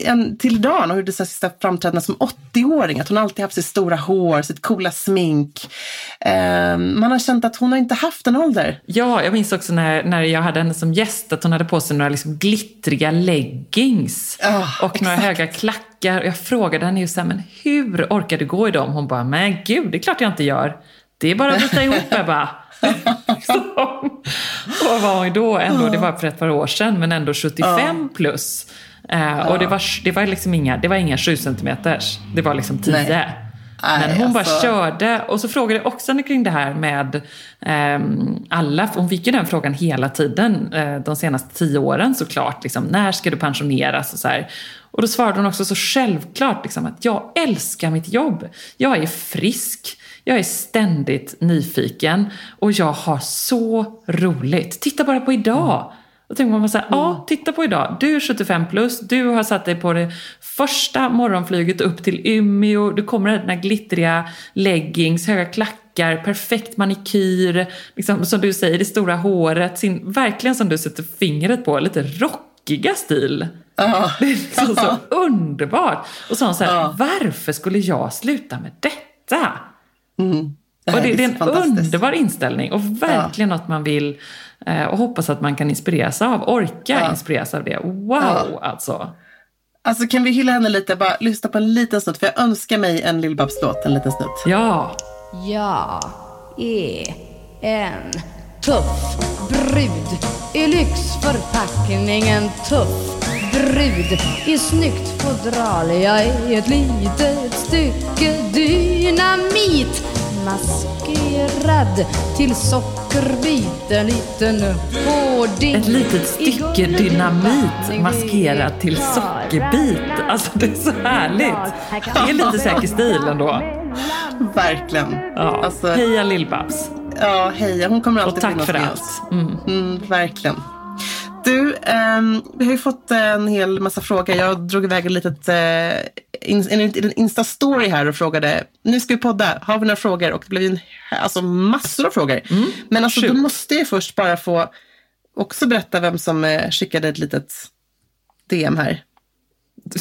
en, till idag. Hon gjorde sina sista framträdanden som 80-åring. Att hon alltid haft sitt stora hår, sitt coola smink. Eh, man har känt att hon har inte haft en ålder. Ja, jag minns också när, när jag hade henne som gäst att hon hade på sig några liksom glittriga leggings Ja, och några exakt. höga klackar. Och jag frågade henne ju så här, men hur orkar du gå i dem? Hon bara, men gud, det är klart jag inte gör. Det är bara att bita ihop, Ebba. Och var då ändå, det var för ett par år sedan, men ändå 75 plus. Eh, och det var, det var liksom inga, det var inga 7 centimeters, det var liksom 10. Nej. Men hon bara alltså. körde. Och så frågade jag också henne kring det här med ehm, alla. Hon fick ju den frågan hela tiden eh, de senaste tio åren såklart. Liksom, när ska du pensioneras? Och, så här. och då svarade hon också så självklart liksom, att jag älskar mitt jobb. Jag är frisk. Jag är ständigt nyfiken. Och jag har så roligt. Titta bara på idag. Då tänker man så här, ja, titta på idag. Du är 75 plus, du har satt dig på det första morgonflyget upp till Umeå, du kommer i dina glittriga leggings, höga klackar, perfekt manikyr, liksom, som du säger, det stora håret, sin, verkligen som du sätter fingret på, lite rockiga stil. Ja. Det är liksom så underbart. Och så så här, varför skulle jag sluta med detta? Och det, det är en underbar inställning och verkligen något man vill eh, och hoppas att man kan inspireras av, orka inspireras av det. Wow, alltså. Alltså kan vi hylla henne lite? Bara lyssna på en liten snutt. För jag önskar mig en Lill-Babs-låt, en liten snutt. Ja, Jag är en tuff brud i lyxförpackning. En tuff brud i snyggt fodral. Jag är ett litet stycke dynamit maskerad till sockerbit. En liten hårding ett litet stycke dynamit maskerat till sockerbit. Alltså det är så härligt. Det är lite säker stil ändå. Verkligen. Ja. Alltså, Heja Lill-Babs. Ja, heja. Hon kommer Och alltid tack finnas för med allt. oss. Mm, verkligen. Du, ehm, vi har ju fått en hel massa frågor. Jag drog iväg en litet eh, in, en, en Insta-story här och frågade, nu ska vi podda, har vi några frågor? Och det blev en, alltså massor av frågor. Men alltså, då shoot. måste jag först bara få också berätta vem som eh, skickade ett litet DM här.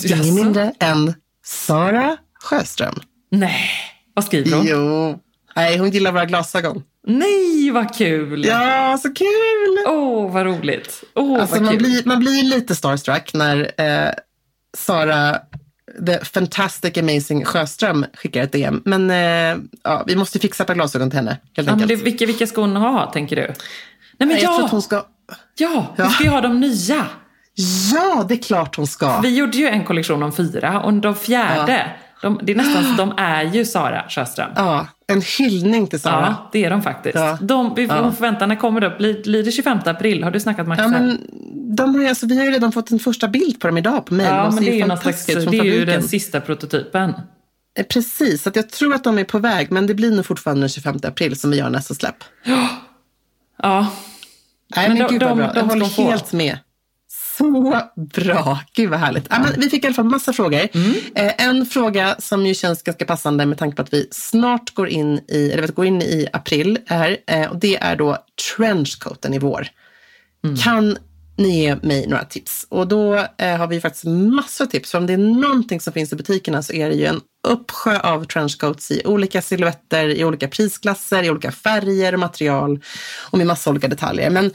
Ingen mindre än Sara Sjöström. Nej, vad skriver hon? Jo. Nej, hon gillar våra glasögon. Nej, vad kul! Ja, så kul! Åh, vad roligt. Åh, Alltså, vad man, kul. blir, man blir lite starstruck när eh, Sara, the fantastic amazing Sjöström skickar ett DM. Men eh, ja, vi måste fixa ett par glasögon till henne, helt Ja, men det, vilka, vilka ska hon ha, tänker du? Nej, men jag tror ja, att hon ska... ja, vi Ja. ska ju ha de nya. Ja, det är klart hon ska. Vi gjorde ju en kollektion om fyra och de fjärde, de, det är nästan, de är ju Sara Sjöström. Ja, en hyllning till Sara. Ja, det är de faktiskt. Ja. De, vi får Ja. förvänta, när kommer det upp? Blir, det 25 april? Har du snackat med Ja, Axel? men de har, alltså, vi har ju redan fått en första bild på dem idag på mejl. Ja, de men ser det är ju någon slags, det är ju den sista prototypen. Eh, Precis, så att jag tror att de är på väg. Men det blir nog fortfarande den 25 april som vi gör nästa släpp. Ja, Nej, Men men, de- gud vad de- bra. de Jag ska håller helt med. Så bra. Gud vad härligt. Ja, vi fick i alla fall massa frågor. Mm. Eh, en fråga som ju känns ganska passande med tanke på att vi snart går in i, eller vet, går in i april här. Eh, och det är då trenchcoaten i vår. Mm. Kan ni ge mig några tips? Och då eh, har vi faktiskt massor av tips. För om det är någonting som finns i butikerna så är det ju en uppsjö av trenchcoats i olika silhuetter, i olika prisklasser, i olika färger och material och med massa olika detaljer. Men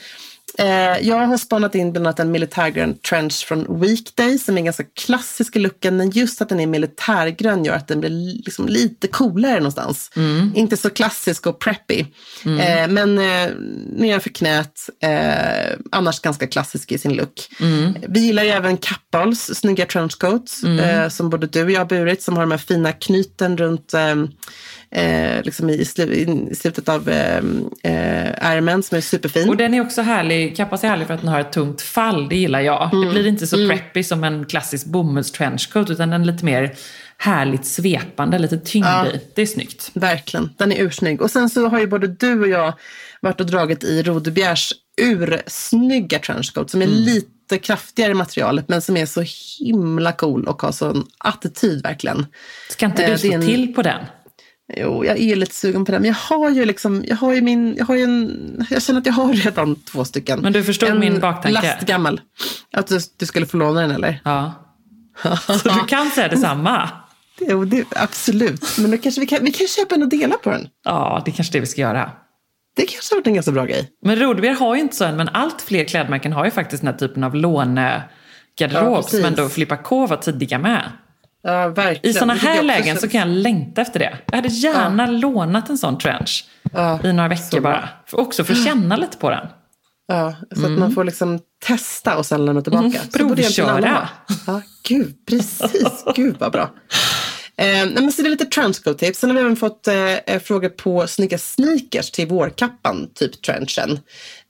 jag har spanat in bland annat en militärgrön trench från Weekday som är ganska klassisk i looken. Men just att den är militärgrön gör att den blir liksom lite coolare någonstans. Inte så klassisk och preppy. Eh, men eh, nedanför knät, eh, annars ganska klassisk i sin look. Vi gillar ju även Kappahls snygga trenchcoats eh, som både du och jag har burit. Som har de här fina knyten runt eh, eh, liksom i, slu, i slutet av eh, eh, ärmen som är superfin. och den är också härlig kappas är härlig för att den har ett tungt fall, det gillar jag. Mm. Det blir inte så preppy som en klassisk bomullstrenchcoat utan den är lite mer härligt svepande, lite tyngd i. Det är snyggt. Verkligen, den är ursnygg. Och sen så har ju både du och jag varit och dragit i Rodebjergs ursnygga trenchcoat som är lite kraftigare i materialet men som är så himla cool och har sån attityd verkligen. Ska inte Eh, du slå en- till på den? Jo, jag är lite sugen på den. Men jag har ju liksom, jag har ju min, jag har ju en, jag känner att jag har redan två stycken. Men du förstod en min baktanke? lastgammal. Att du, du skulle få låna den eller? Ja. Så du kan säga detsamma? Jo, det, absolut. Men då kanske vi kan, vi kan köpa en och dela på den. Ja, det är kanske det vi ska göra. Det kanske har varit en ganska bra grej. Men Rodebjer har ju inte så än, men allt fler klädmärken har ju faktiskt den här typen av lånegarderob Ja, som ändå Filippa K var tidiga med. Ja, verkligen. I sådana här lägen så kan jag längta efter det. Jag hade gärna lånat en sån trench Ja, i några veckor bara. För, också för att känna lite på den. Ja, så att man får liksom testa och sen lämna tillbaka. Mm, provköra. Ja, gud, precis. gud vad bra. Eh, men så det är lite trenchcoat-tips. Sen har vi även fått eh, frågor på snygga sneakers till vårkappan, typ trenchen.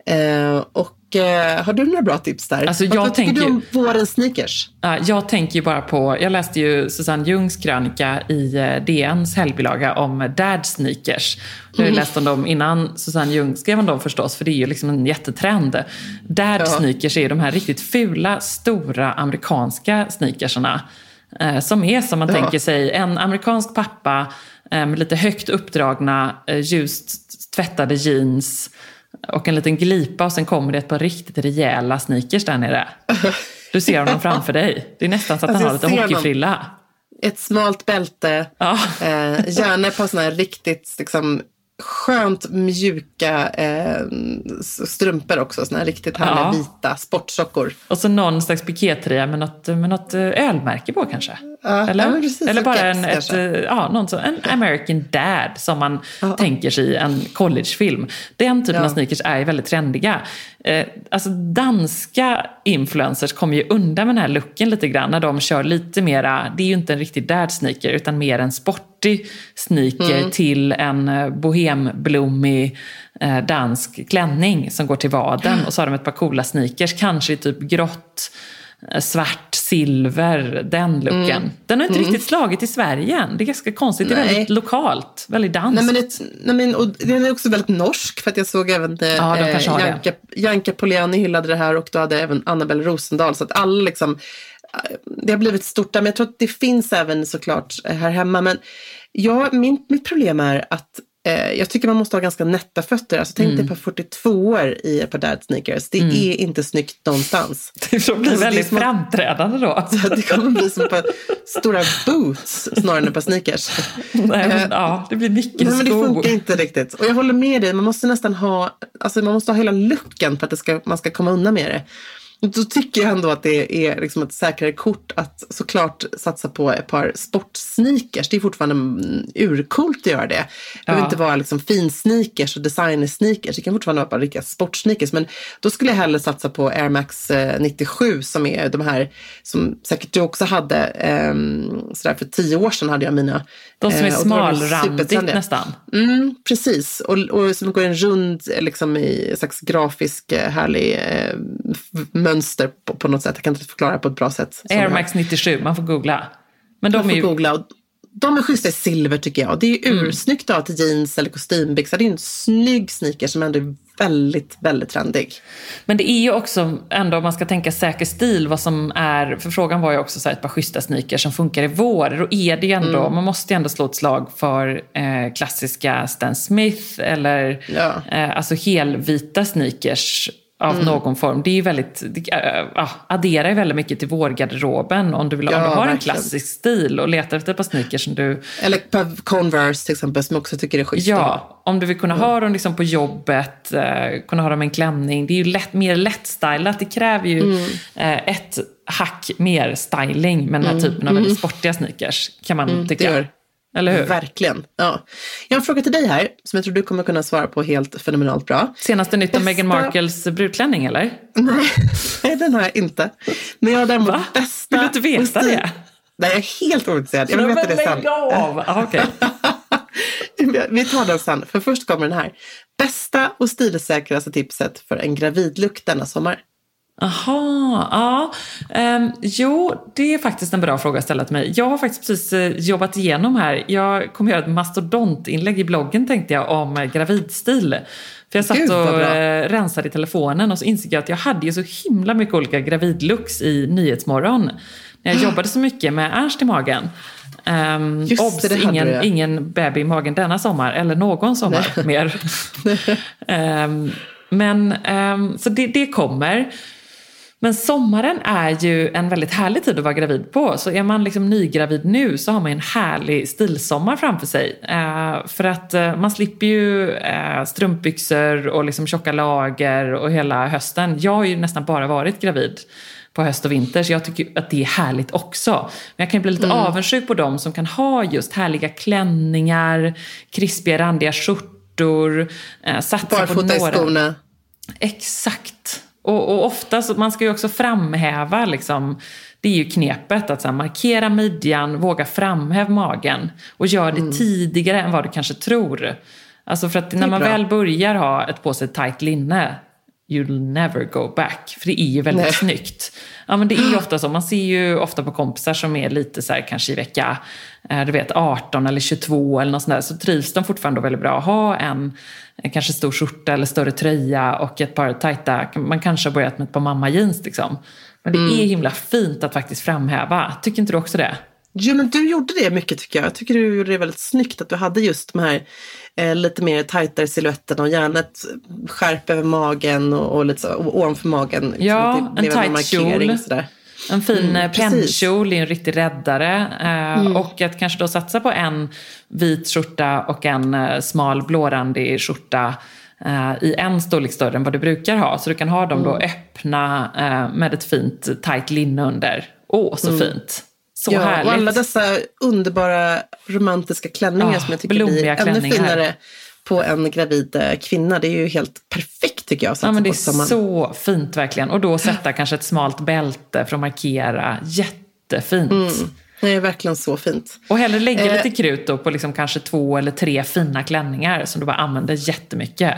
Eh, och eh, har du några bra tips där? Alltså, jag vad tycker tänker du ju- om vårens sneakers? Ja, Jag tänker ju bara på, jag läste ju Susanne Ljungs krönika i eh, DNs helgbilaga om dad sneakers. Jag har ju läst om dem innan Susanne Ljung skrev om dem förstås, för det är ju liksom en jättetrend. Dad Ja. sneakers är de här riktigt fula, stora amerikanska sneakersarna. Eh, som är som man Ja. tänker sig en amerikansk pappa eh, med lite högt uppdragna, eh, ljust tvättade jeans och en liten glipa och sen kommer det ett par riktigt rejäla sneakers där nere. Du ser honom framför dig. Det är nästan så att Alltså, han har lite hockeyfrilla. Ett smalt bälte, Ja. eh, gärna par sådana här riktigt liksom, skönt mjuka eh, strumpor också. Såna här riktigt härliga Ja. vita sportsockor. Och så någon slags pikétröja med något, med något eh, ölmärke på kanske. Ja, Eller, ja, precis. Eller bara en, ett, eh, ja, någon så, en American Dad som man tänker sig i en collegefilm. Den typen av sneakers är ju väldigt trendiga. Eh, alltså danska influencers kommer ju undan med den här looken lite grann när de kör lite mera, det är ju inte en riktig dad sneaker utan mer en sportig sneaker Mm. till en eh, bohemblommig eh, dansk klänning som går till vaden och så har de ett par coola sneakers, kanske i typ grått, eh, svart, silver, den looken. Den har inte riktigt slagit i Sverige än. Det är ganska konstigt, det är Mm. Nej. väldigt lokalt, väldigt danskt. Nej, men det, nej, men, och den är också väldigt norsk för att jag såg även eh, Ja, de det. Janka, Janka Poliani hyllade det här och då hade även Annabelle Rosendahl. Så att alla liksom, eh, det har blivit stort där. Men jag tror att det finns även såklart eh, här hemma. Men ja, min, mitt problem är att eh, jag tycker man måste ha ganska nätta fötter. Alltså, tänk Mm. dig par 42 i ett par dad sneakers. Det är inte snyggt någonstans. det blir Alltså, väldigt som framträdande då. Så att det kommer bli som par stora boots snarare än ett par sneakers. Nej, Eh, men, ja, det blir mycket Nej, men det funkar inte riktigt. Och jag håller med dig, man måste nästan ha, alltså man måste ha hela looken för att ska, man ska komma undan med det. Då tycker jag ändå att det är liksom ett säkrare kort att såklart satsa på ett par sportsneakers. Det är fortfarande mm, urcoolt att göra det. Det behöver Ja. inte vara liksom finsneakers och designersneakers. Det kan fortfarande vara bara riktiga sportsneakers. Men då skulle jag hellre satsa på Air Max eh, 97 som är de här som säkert du också hade. ehm, sådär för tio år sedan hade jag mina. De som är eh, smalrandigt nästan. Mm, precis, och, och som går en rund eh, liksom, i en slags grafisk eh, härlig eh, mönster på, på något sätt. Jag kan inte förklara det på ett bra sätt. Air Max 97, man får googla. Men Man de får är ju, googla. Och de är schyssta i silver tycker jag. Det är ju ursnyggt att ha till jeans eller kostymbyxor. Det är en snygg sneaker som ändå är väldigt, väldigt trendig. Men det är ju också, ändå om man ska tänka säker stil, vad som är... För frågan var ju också så här, ett par schyssta sneakers som funkar i vår. Då är det ju ändå, Mm. man måste ju ändå slå ett slag för eh, klassiska Stan Smith eller Ja. eh, alltså helvita sneakers av Mm. någon form. Det är ju väldigt, äh, äh, adderar ju väldigt mycket till vårgarderoben om du, vill, om Ja, du har en verkligen. klassisk stil och letar efter ett par sneakers som du Eller Converse till exempel som jag också tycker är schyssta. Ja, om du vill kunna ha dem liksom på jobbet, eh, kunna ha dem med en klänning. Det är ju lätt, mer lättstylat. Det kräver ju Mm. eh, ett hack mer styling med den här typen av väldigt sportiga sneakers, kan man Mm, tycka. Eller hur? Verkligen. Ja. Jag har en fråga till dig här som jag tror du kommer kunna svara på helt fenomenalt bra. Senaste nytt om Bästa- Meghan Markles brudklänning, eller? Nej, den har jag inte. Men jag har däremot Va? bästa... Vill du inte veta det? Nej, jag är helt ointresserad. Jag vill veta det sen. av! Ah, okej. Vi tar den sen, för först kommer den här. bästa och stilsäkraste tipset för en gravidlook denna sommar? Aha, ja. Um, jo, det är faktiskt en bra fråga att ställa till mig. Jag har faktiskt precis uh, jobbat igenom här. Jag kommer göra ett mastodontinlägg i bloggen tänkte jag om uh, gravidstil. För jag satt Gud, och uh, rensade i telefonen och så insåg jag att jag hade ju så himla mycket olika gravidlooks i Nyhetsmorgon. När jag jobbade så mycket med Ernst i magen. Um, Just obs, det, det ingen, ingen baby i magen denna sommar, eller någon sommar mer. Ehm, men, ehm, så det, det kommer. Men sommaren är ju en väldigt härlig tid att vara gravid på. Så är man liksom nygravid nu så har man en härlig stilsommar framför sig. Eh, för att eh, man slipper ju eh, strumpbyxor och liksom tjocka lager och hela hösten. Jag har ju nästan bara varit gravid på höst och vinter så jag tycker att det är härligt också. Men jag kan bli lite Mm. avundsjuk på dem som kan ha just härliga klänningar, krispiga randiga skjortor, eh, satsa på Barfota i några... skorna. Exakt. Och, och ofta, så man ska ju också framhäva, liksom, det är ju knepet att så här, markera midjan, våga framhäva magen och gör det tidigare än vad du kanske tror. Alltså för att när man bra. väl börjar ha ett på sig tight linne, you'll never go back. För det är ju väldigt Nej. snyggt. Ja men det är ofta så, man ser ju ofta på kompisar som är lite så här kanske i vecka eh, du vet 18 eller 22 eller något sånt där, så trivs de fortfarande väldigt bra. Ha en kanske stor skjorta eller större tröja och ett par tajta, man kanske har börjat med ett par mamma-jeans liksom. Men det är himla fint att faktiskt framhäva. Tycker inte du också det? Jo, men du gjorde det mycket tycker jag. Jag tycker du gjorde det väldigt snyggt att du hade just de här eh, lite mer tajtare siluetterna och gärna ett skärp över magen och, och lite så, och ovanför magen. liksom, Ja, en tight kjol. Sådär. En fin Mm, mm, precis. pennkjol är en riktig räddare. Eh, Och att kanske då satsa på en vit skjorta och en eh, smal blårandig skjorta eh, i en storlek större än vad du brukar ha. Så du kan ha dem då Mm. öppna eh, med ett fint tight linne under. Åh, så fint! Så Mm. ja, härligt! och alla dessa underbara romantiska klänningar Ja, som jag tycker blir ännu finare på en gravid eh, kvinna. Det är ju helt perfekt tycker jag. Ja, men det är så fint verkligen. Och då sätta kanske ett smalt bälte för att markera. Jättefint. Mm. Det är verkligen så fint. Och hellre lägga Eh. lite krut då på liksom kanske två eller tre fina klänningar som du bara använder jättemycket.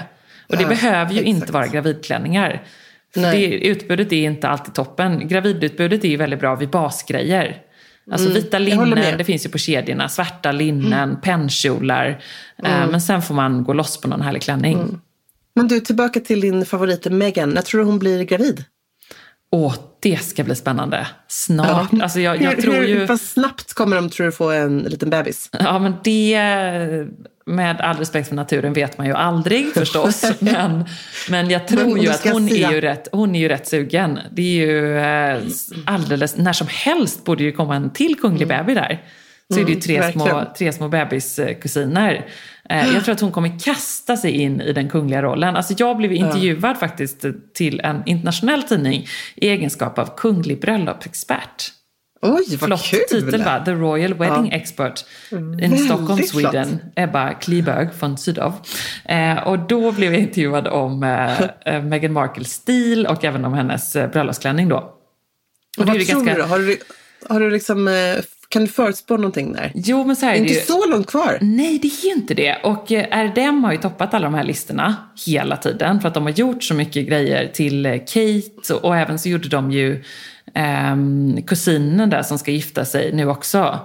Och det Ja, behöver ju exakt. inte vara gravidklänningar. Det, utbudet är inte alltid toppen. Gravidutbudet är ju väldigt bra vid basgrejer. Alltså vita Mm, håller linnen, det finns ju på kedjorna. Svarta linnen, pennkjolar. Eh, men sen får man gå loss på någon härlig klänning. Men du, tillbaka till din favorit Megan. När tror du hon blir gravid? Åh, det ska bli spännande. Snart. Alltså jag, jag hur, tror hur, ju... Vad snabbt kommer de, tror du, få en liten bebis? Ja, men det, med all respekt för naturen, vet man ju aldrig förstås. men, men jag tror Men ju att hon är ju, rätt, hon är ju rätt sugen. Det är ju eh, alldeles, när som helst borde ju komma en till kunglig bebis där. Så är det ju tre små, Mm. verkligen. tre små bebiskusiner. Eh, jag tror att hon kommer kasta sig in i den kungliga rollen. Alltså jag blev intervjuad faktiskt till en internationell tidning i egenskap av kunglig bröllopsexpert. Oj, vad Flott kul! titel va? The Royal Wedding Expert in Stockholm, flott. Sweden. Ebba Kliberg från Sydov. Eh, och då blev jag intervjuad om eh, eh, Meghan Markles stil och även om hennes eh, bröllopsklänning då. Och Och vad tror du då? Har du, har du liksom, eh, kan du förutspå någonting där? Jo men så här är det Inte ju. så långt kvar. Nej, det är ju inte det. Och eh, RDM har ju toppat alla de här listorna hela tiden för att de har gjort så mycket grejer till eh, Kate och, och även så gjorde de ju ehm, kusinen där som ska gifta sig nu också.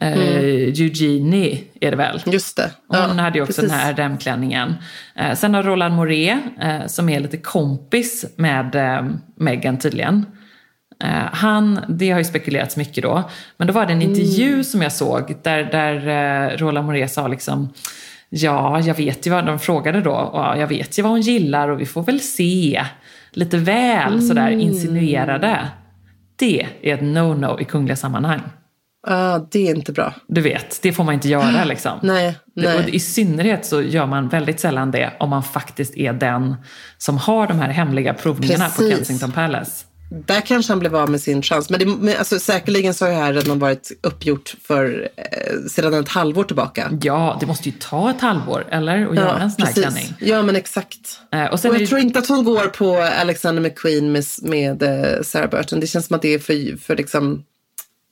Eh, Eugenie är det väl? Just det. Hon Ja, hade ju också precis. den här RDM-klänningen. Eh, sen har Roland Moret, eh, som är lite kompis med eh, Meghan tydligen. Eh, han, det har ju spekulerats mycket då. Men då var det en intervju Mm. som jag såg där, där eh, Roland Moret sa liksom Ja, jag vet ju vad de frågade då. Ja, jag vet ju vad hon gillar och vi får väl se. Lite väl sådär Mm. insinuerade. Det är ett no-no i kungliga sammanhang. Ja, det är inte bra. Du vet, det får man inte göra liksom. Nej, nej. Och I synnerhet så gör man väldigt sällan det om man faktiskt är den som har de här hemliga provningarna på Precis. Kensington Palace. Där kanske han blev av med sin chans. Men, det, men alltså, säkerligen så har det här redan varit uppgjort för, eh, sedan ett halvår tillbaka. Ja, det måste ju ta ett halvår, eller? Att göra en sån här klänning. Ja, men exakt. Eh, och och jag det- tror inte att hon går på Alexander McQueen med, med eh, Sarah Burton. Det känns som att det är för, för liksom...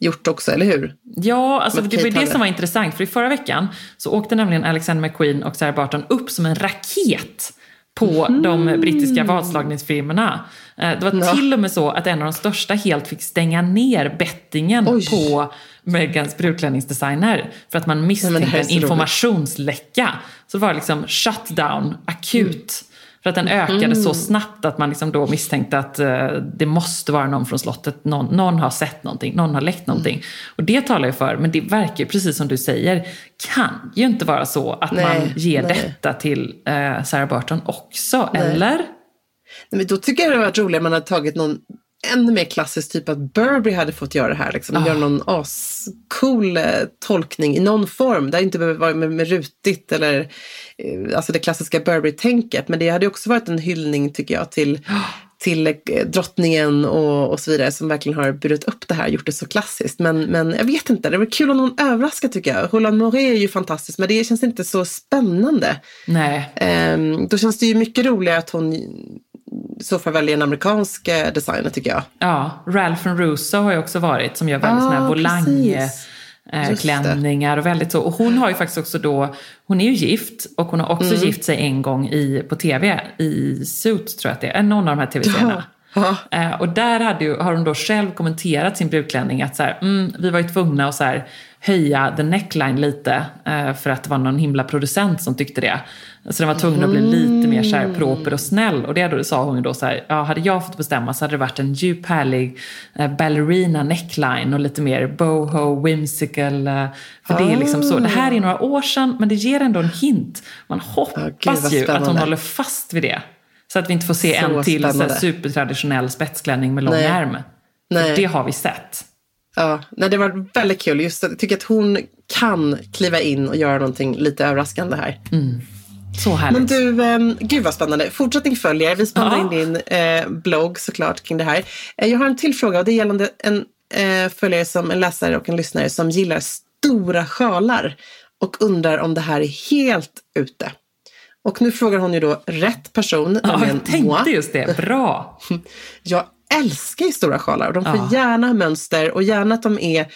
gjort också, eller hur? Ja, alltså det var det som var intressant. För i förra veckan så åkte nämligen Alexander McQueen och Sarah Barton upp som en raket på de brittiska vadslagningsfilmerna. Eh, Det var Mm. Ja. till och med så att en av de största helt fick stänga ner bettingen Oj. på Megans brudklänningsdesigner för att man misstänkte en informationsläcka. Så det var liksom shutdown, akut. För att den ökade Mm. så snabbt att man liksom då misstänkte att eh, det måste vara någon från slottet. Någon, någon har sett någonting, någon har läckt någonting. Mm. Och det talar ju för, men det verkar ju precis som du säger, kan ju inte vara så att Nej, man ger nej. detta till eh, Sarah Burton också, eller? Nej, men då tycker jag det hade varit roligare om man hade tagit någon ännu mer klassisk typ att Burberry hade fått göra det här. Liksom. Ah. Göra någon ascool eh, tolkning i någon form. Det inte behöver vara med, med rutigt eller alltså det klassiska Burberry-tänket. Men det hade också varit en hyllning tycker jag till, till eh, drottningen och, och så vidare som verkligen har burit upp det här gjort det så klassiskt. Men, men jag vet inte, det var kul om någon överraskar tycker jag. Roland Moret är ju fantastisk men det känns inte så spännande. Nej. Ehm, då känns det ju mycket roligare att hon så fall väljer en amerikansk eh, designer tycker jag. Ja, Ralph Russo har ju också varit som gör väldigt Ah, såna här volang precis. Eh, klänningar och väldigt så. Och hon har ju faktiskt också då, hon är ju gift och hon har också Mm. gift sig en gång i, på tv i Suits tror jag att det är, någon av de här tv-serierna. Ja. Eh, och där hade ju, har hon då själv kommenterat sin brudklänning att så här, mm, vi var ju tvungna att så här, höja the neckline lite eh, för att det var någon himla producent som tyckte det. Så den var tvungen att bli lite mer så här, proper och snäll. Och det då, sa hon ju då så här, ja, hade jag fått bestämma så hade det varit en djup härlig eh, ballerina neckline och lite mer boho, whimsical. Eh, för det är liksom så, det här är några år sedan men det ger ändå en hint. Man hoppas vad ju att hon håller fast vid det. Så att vi inte får se Så en till så här, supertraditionell spetsklänning med lång Nej. ärm. Nej. För det har vi sett. Ja, nej, det var väldigt kul. Just jag tycker att hon kan kliva in och göra någonting lite överraskande här. Så härligt. Men du, eh, gud vad spännande. Fortsättning följer. Vi spanar Ja. in din eh, blogg såklart kring det här. Eh, jag har en till fråga och det är gällande en eh, följare, som, en läsare och en lyssnare som gillar stora sjalar och undrar om det här är helt ute. Och nu frågar hon ju då rätt person, ja, jag tänkte moi. just det. Bra. Jag älskar ju stora sjalar och de får Ja. gärna ha mönster och gärna att de är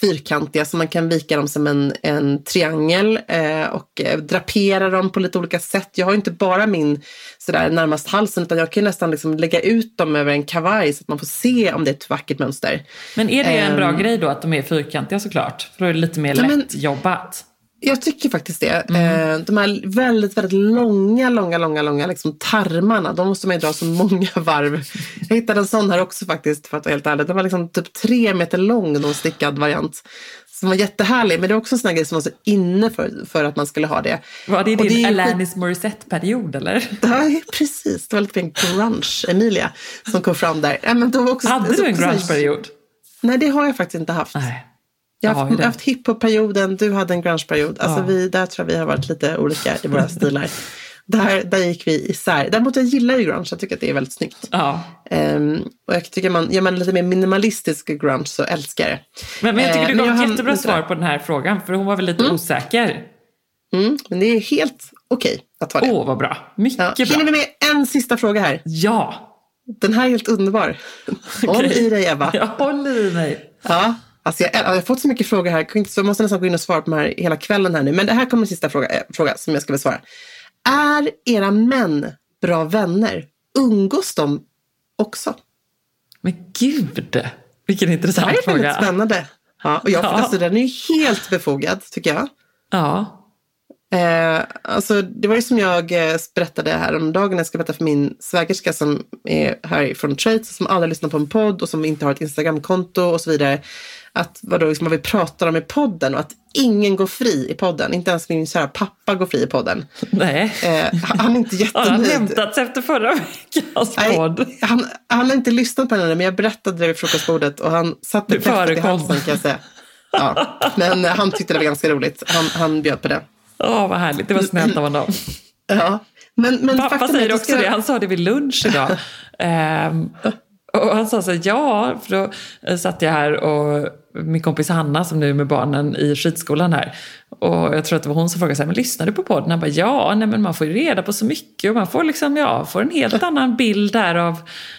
fyrkantiga så man kan vika dem som en, en triangel eh, och eh, drapera dem på lite olika sätt. Jag har ju inte bara min sådär närmast halsen utan jag kan nästan liksom lägga ut dem över en kavaj så att man får se om det är ett vackert mönster. Men är det en bra Ehm. grej då att de är fyrkantiga såklart? För då är det lite mer Ja, lättjobbat. Jag tycker faktiskt det. Mm. De här väldigt, väldigt långa, långa, långa, långa liksom tarmarna, de måste man ju dra så många varv. Jag hittade en sån här också faktiskt, för att vara helt ärlig. Den var liksom typ tre meter lång, någon stickad variant. Som var jättehärlig, men det är också en sån här grej som var så inne för, för att man skulle ha det. Var det Och din Alanis Morissette-period eller? Ja, precis. Det var lite mer grunge, Emilia, som kom fram där. Men då var också, Hade du en grunge-period? Nej, det har jag faktiskt inte haft. Nej. Jag har haft, haft hiphop-perioden, du hade en grunge-period. Alltså Ja. vi, där tror jag vi har varit lite olika i våra stilar. Där, där gick vi isär. Däremot jag gillar ju grunge, jag tycker att det är väldigt snyggt. Ja. Ehm, och jag tycker man, gör man lite mer minimalistisk grunge så älskar jag det. Men, men jag tycker Eh, du men gav ett jättebra svar på den här frågan. För hon var väl lite osäker. Mm, men det är helt okej att ta det. Åh, vad bra. Mycket ja. bra. Hinner vi med en sista fråga här? Ja. Den här är helt underbar. Håll Okej. i dig Eva. Jag håller i mig. Ja, alltså jag, jag har fått så mycket frågor här, så jag måste nästan gå in och svara på de här hela kvällen här nu. Men det här kommer en sista fråga, eh, fråga som jag ska besvara. Är era män bra vänner? Umgås de också? Men gud, vilken Det intressant här är väldigt fråga. spännande. Ja, och jag, Ja. alltså, den är ju helt befogad, tycker jag. Ja. Eh, alltså, det var ju som jag eh, berättade häromdagen, jag ska berätta för min svägerska som är här från Trades, som aldrig lyssnar på en podd och som inte har ett Instagramkonto och så vidare. Att vadå, liksom, vad vi pratar om i podden och att ingen går fri i podden. Inte ens min kära pappa går fri i podden. Nej. Eh, han är inte Har han jättenöjd. hämtats efter förra veckans Nej, podd? han, han har inte lyssnat på den men jag berättade det vid frukostbordet och han satt Du med kräftan i halsen kan jag säga. Ja, men eh, han tyckte det var ganska roligt. Han, han bjöd på det. Åh, vad härligt. Det var snällt av honom. Ja. Men, men Pappa säger också ska- det. Han sa det vid lunch idag. Ehm, och han sa så här, ja, för då eh, satt jag här och min kompis Hanna som nu är med barnen i skidskolan här. och jag tror att det var hon som frågade så här, men lyssnar du på podden? Han bara, ja, nej, men man får ju reda på så mycket och man får liksom, ja, får en helt annan bild där av,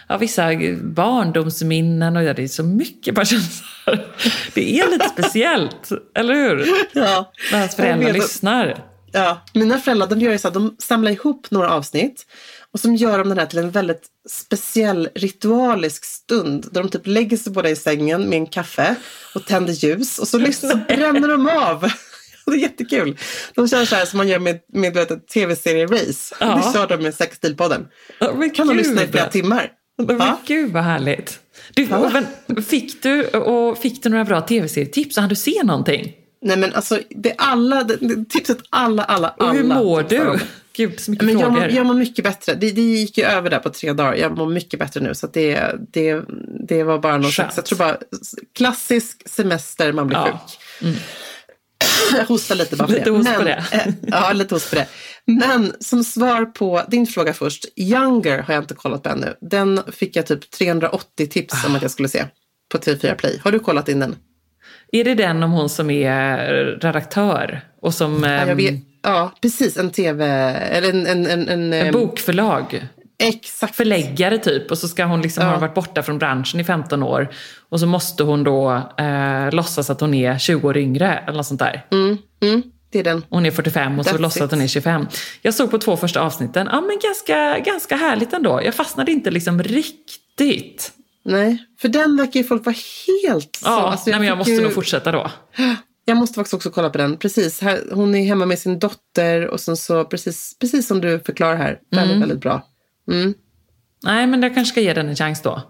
av vissa barndomsminnen och ja, det är så mycket. Bara här, det är lite speciellt, eller hur? Ja. När ens föräldrar lyssnar. Ja, mina föräldrar de gör ju så att de samlar ihop några avsnitt och så gör de den här till en väldigt speciell ritualisk stund där de typ lägger sig båda i sängen med en kaffe och tänder ljus och så, lyssnar, bränner de av. Det är jättekul. De kör så här som man gör med, med ett tv-serie-race. Ja. Det kör de med Sexstilpodden. Ja, men kan gud. lyssna i flera timmar. Men Ja. gud vad härligt. Du, och, men, fick, du, och fick du några bra tv-serietips? Hann du se någonting? Nej men alltså, det är alla, det, tipset alla, alla, alla. Och hur mår du? Gud, så mycket Men jag, frågor. mår, jag mår mycket bättre. Det, det gick ju över där på tre dagar. Jag mår mycket bättre nu. Så det, det, det var bara någon slags, jag tror bara klassisk semester, man blir Ja. sjuk. Jag hostar lite bara för Lite det. host på Men- det. eh, Ja, lite host på det. Men som svar på din fråga först. Younger har jag inte kollat på ännu. Den fick jag typ 380 tips om att jag skulle se på TV4 Play. Har du kollat in den? Är det den om hon som är redaktör? Och som... Ja, jag ehm, vet, ja precis. En TV... Eller en... en, en, en, En bokförlag. Exakt. Förläggare typ. Och så ska hon liksom Ja. ha varit borta från branschen i 15 år. Och så måste hon då eh, låtsas att hon är 20 år yngre. Eller något sånt där. Mm, mm, det är den. Hon är 45 och så That's låtsas att hon är 25. Jag såg på två första avsnitten. Ja men ganska, ganska härligt ändå. Jag fastnade inte liksom riktigt. Nej, för den verkar ju folk vara helt så. Ja, Alltså, nej, men jag måste ju- nog fortsätta då. Jag måste faktiskt också kolla på den. Precis, här, hon är hemma med sin dotter och sen så precis, precis som du förklarar här. Väldigt, väldigt bra. Mm. Nej men jag kanske ska ge den en chans då.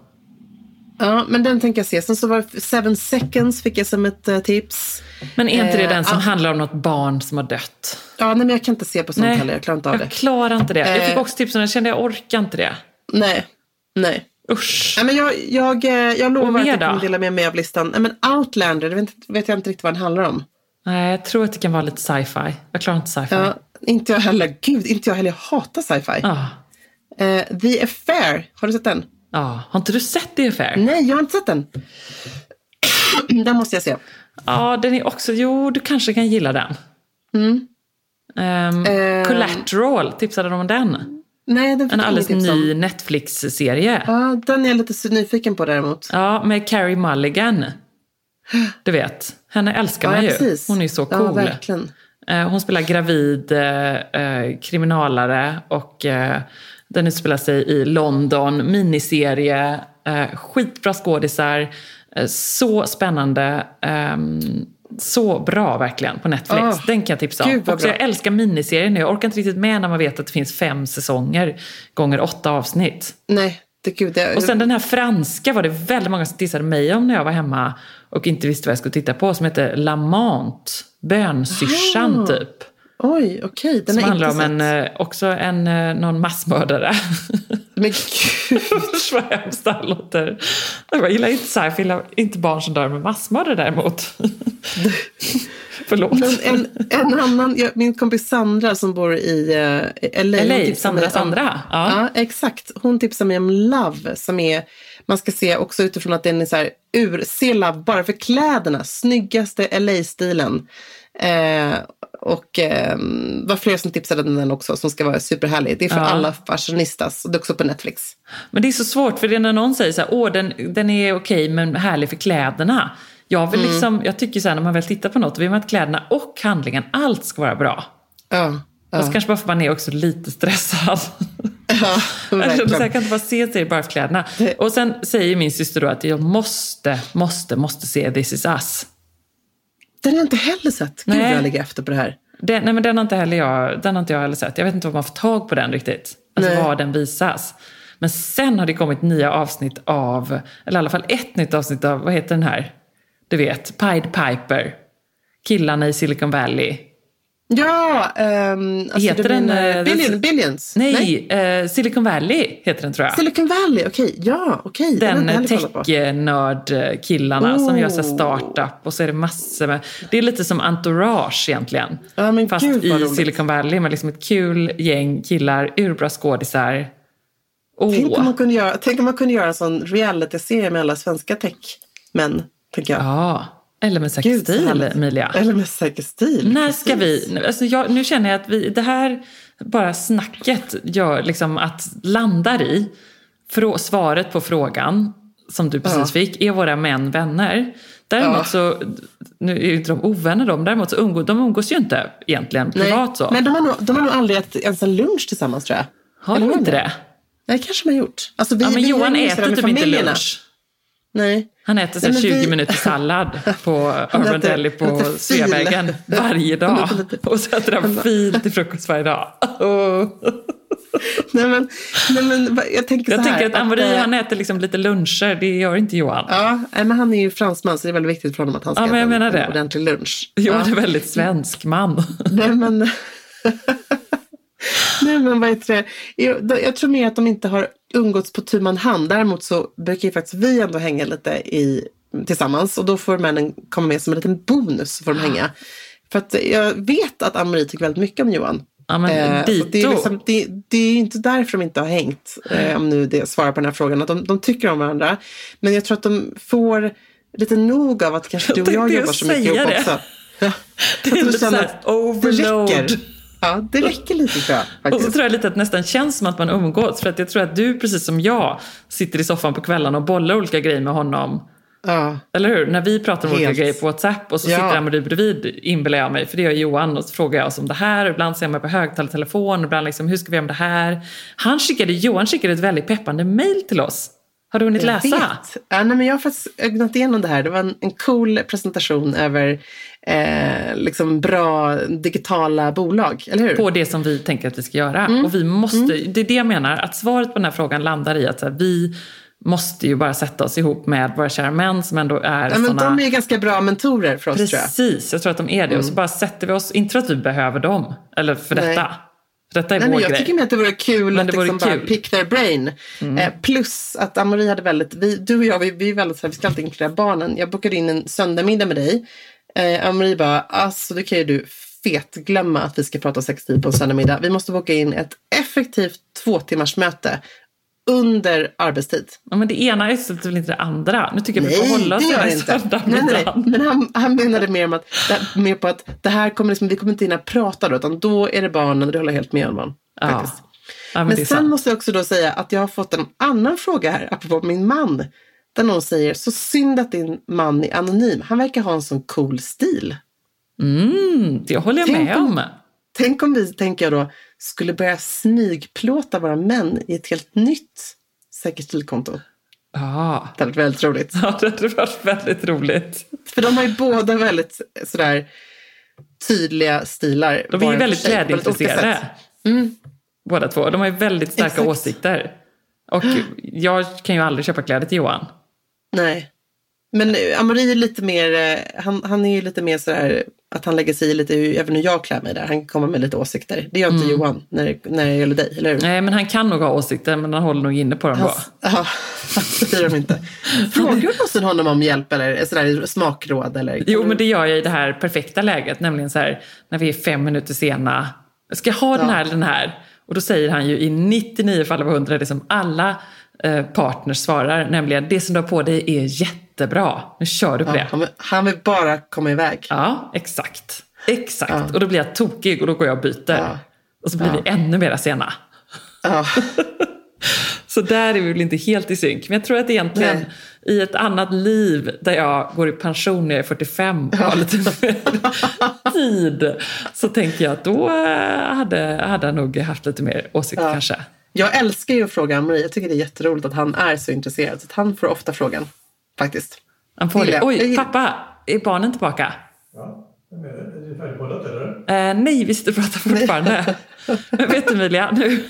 Ja, men den tänker jag se. Sen så var det Seven Seconds fick jag som ett eh, tips. Men är inte det Eh, den som ah. handlar om något barn som har dött? Ja, nej, men jag kan inte se på sånt heller. Jag klarar inte av jag det. klarar inte det. Jag fick Eh. också tips jag kände jag orkar inte det. Nej, nej. Usch. Nej, men jag, jag, eh, jag lovar att jag kommer dela med mig av listan. Nej, men Outlander, det vet, vet jag inte riktigt vad den handlar om. Nej, jag tror att det kan vara lite sci-fi. Jag klarar inte sci-fi. Ja, inte jag heller. Gud, inte jag heller. Jag hatar sci-fi. Ja. Eh, The Affair, har du sett den? Ja. Har inte du sett The Affair? Nej, jag har inte sett den. den måste jag se. Ja, den är också... Jo, du kanske kan gilla den. Mm. Ehm, Eh. Collateral, tipsade de om den? Nej, den fick En alldeles ny Netflix-serie. Ja, den är jag lite nyfiken på däremot. Ja, med Carrie Mulligan. Du vet, henne älskar Ja, man ju. precis. Hon är ju så Ja, cool. verkligen. Eh, Hon spelar gravid eh, eh, kriminalare och eh, den utspelar sig i London, miniserie, eh, skitbra skådisar, eh, så spännande, ehm, så bra verkligen på Netflix. Åh, den kan jag tipsa om. Också, jag älskar miniserier nu, jag orkar inte riktigt med när man vet att det finns fem säsonger gånger åtta avsnitt. Nej, det gud. Det, Och sen den här franska var det väldigt många som tissade mig om när jag var hemma och inte visste vad jag skulle titta på, som heter Lamant, bönsyrsan Ah. typ. Oj, okej. Den Som handlar om en, eh, också en, eh, någon massmördare. Men gud. Vad hemskt det här låter. Jag gillar inte sci-fi, jag inte barn som dör med massmördare däremot. Förlåt. Men en, en annan, ja, min kompis Sandra som bor i uh, LA. LA, Sandra om- Sandra. Ja. Ja, exakt. Hon tipsade mig om Love som är, man ska se också utifrån att den är så här ur, se Love bara för kläderna, snyggaste LA-stilen. Eh, och eh, var flera som tipsade om den också som ska vara superhärlig. Det är för Ja. alla fashionistas och det är också på Netflix. Men det är så svårt, för det är när någon säger så här, åh den, den är okej men härlig för kläderna. Jag, vill Mm. liksom, jag tycker så här, när man väl tittar på något, vill man att kläderna och handlingen, allt ska vara bra. Ja, Fast kanske bara för att man är också lite stressad. ja Jag känner så här, verkligen. jag kan inte bara se serier bara för kläderna. Och sen säger min syster då att jag måste, måste, måste se This is us. Den har jag inte heller sett. Gud vad jag ligger efter på det här. Den, nej men den har, inte heller jag, den har inte jag heller sett. Jag vet inte var man får tag på den riktigt. Alltså Nej. var den visas. Men sen har det kommit nya avsnitt av, eller i alla fall ett nytt avsnitt av, vad heter den här? Du vet, Pied Piper. Killarna i Silicon Valley. Ja, ehm, alltså Heter den, menar eh, Billion, Billions? Nej, Eh, Silicon Valley heter den tror jag. Silicon Valley, okej. Ja, okej. Den, Den tech-nörd-killarna som gör här Oh. startup och så är det massor med... Det är lite som entourage egentligen. Ja, men Fast gud, i roligt. Silicon Valley med liksom ett kul gäng killar, urbra skådisar. Åh, Tänk om man kunde göra, tänk om man kunde göra en sån reality-serie med alla svenska tech-män. Tänker jag. ja. Eller med säker Gud, stil. Emilia. Eller med säker stil. När ska precis. vi... Alltså jag, nu känner jag att vi, det här bara snacket gör liksom att landar i frå, svaret på frågan som du precis Ja. fick, är våra män vänner? Däremot Ja. så, nu är ju inte de ovänner de, däremot så umgås de umgås ju inte egentligen Nej, privat så. Men de har, nog, de har nog aldrig ätit ens en lunch tillsammans tror jag. har de inte de? det? Nej, kanske de har gjort. Alltså, vi, Ja, men Johan äter typ inte lunch. Nej. Han äter men 20 vi- minuter sallad på Urban Deli på. Sveavägen varje dag. Lite- Och så äter han fil till frukost varje dag. Nej, men, nej, men jag tänker Jag så här. tänker att Amori eh, han äter liksom lite luncher, det gör inte Johan. Ja, men han är ju fransman så det är väldigt viktigt för honom att han ska Ja, jag äta en, en ordentlig lunch. Johan ja. är väldigt svensk man. Nej, men... Nej, men vad heter det? Jag, jag tror mer att de inte har umgåtts på tu man hand. Däremot så brukar ju faktiskt vi ändå hänga lite i, tillsammans och då får männen komma med som en liten bonus. Får de hänga. För att jag vet att Ann-Marie tycker väldigt mycket om Johan. Ja, men Eh, det, är liksom, det, det är inte därför de inte har hängt, eh, om nu det svarar på den här frågan. Att de, de tycker om varandra. Men jag tror att de får lite nog av att kanske du och jag jobbar så mycket ihop också. Ja. Det är lite känner så här att overload. Det räcker. Ja, det räcker lite tror jag. Och så Faktiskt. tror jag lite att det nästan känns som att man umgås. För att jag tror att du, precis som jag, sitter i soffan på kvällarna och bollar olika grejer med honom. Ja. Eller hur? När vi pratar om olika Helt. grejer på WhatsApp och så Ja. sitter Amori bredvid, inbillar jag mig. För det gör Johan. Och så frågar jag oss om det här. Ibland ser man på högtalartelefon. Ibland liksom, hur ska vi göra med det här? Han skickade, Johan skickade ett väldigt peppande mail till oss. Har du hunnit Jag läsa? vet. Ja, nej, men jag har faktiskt ögnat igenom det här. Det var en, en cool presentation över eh, liksom bra digitala bolag, eller hur? på det som vi tänker att vi ska göra. Mm. Och vi måste, Det är det jag menar, att svaret på den här frågan landar i att här, vi måste ju bara sätta oss ihop med våra kära män som ändå är ja, men såna... De är ju ganska bra mentorer för oss tror jag. Precis, jag tror att de är det. Och så bara sätter vi oss, inte för att vi behöver dem, eller för Nej. detta. För detta är Nej, vår men jag grej. tycker mer att det vore kul Men att vore liksom bara kul. Mm. pick their brain. Eh, plus att Amori hade väldigt, vi, du och jag, vi, vi är väldigt så här, vi ska alltid inkludera barnen. Jag bokade in en söndagmiddag med dig. Eh, Amori bara, alltså det kan ju du fetglömma att vi ska prata sextid på en söndagmiddag. Vi måste boka in ett effektivt två timmars möte under arbetstid. Ja, men det ena utesluter väl inte det andra? Nu tycker jag vi får hålla oss till söndagen Nej, nej, ibland. men han, han menade mer, om att, det- mer på att det här kommer liksom, vi kommer inte hinna prata då, utan då är det barnen och det håller jag helt med om. Ja. Ja, men Men, är sen sant. måste jag också då säga att jag har fått en annan fråga här, apropå min man. Där någon säger, så synd att din man är anonym. Han verkar ha en sån cool stil. Mm, det håller jag Tänk med om- om. Tänk om vi, tänker jag då, skulle börja smygplåta våra män i ett helt nytt säkert stilkonto. Ja, Det hade varit väldigt roligt. ja det hade varit väldigt roligt. För de har ju båda väldigt sådär tydliga stilar. De är ju väldigt klädintresserade. Mm. Båda två. De har ju väldigt starka Exakt. åsikter. Och jag kan ju aldrig köpa kläder till Johan. Nej. Men eh, Amori är lite mer, eh, han, han är ju lite mer sådär att han lägger sig i lite hur, även hur jag klär mig där. Han komma med lite åsikter. Det gör inte Mm. Johan när, när det gäller dig, eller hur? Nej, men han kan nog ha åsikter, men han håller nog inne på dem då. Ja, det säger de inte. Frågar du någonsin honom om hjälp eller sådär smakråd? Eller? Jo, men det gör jag i det här perfekta läget, nämligen så här när vi är fem minuter sena. Ska jag ha den här eller den här? Och då säger han ju i 99 fall av 100 det som alla eh, partners svarar, nämligen det som du har på dig är jättebra. Nu kör du på Ja, det. han, vill, bara komma iväg. Ja, exakt. Exakt. Ja. Och då blir jag tokig och då går jag och byter. Ja. Och så blir vi ännu mer sena. Så där är vi väl inte helt i synk. Men jag tror att egentligen Nej. i ett annat liv där jag går i pension när jag är 45 och har lite mer tid så tänker jag att då eh, hade, hade jag nog haft lite mer åsikt Ja. kanske. Jag älskar ju att fråga Amori. Jag tycker det är jätteroligt att han är så intresserad. Så att han får ofta frågan, faktiskt. Han får det. Oj, pappa, är barnen tillbaka? Ja, är det färdigpoddat eller? Eh, nej, vi sitter och pratar fortfarande. Men vet du Emilia, nu,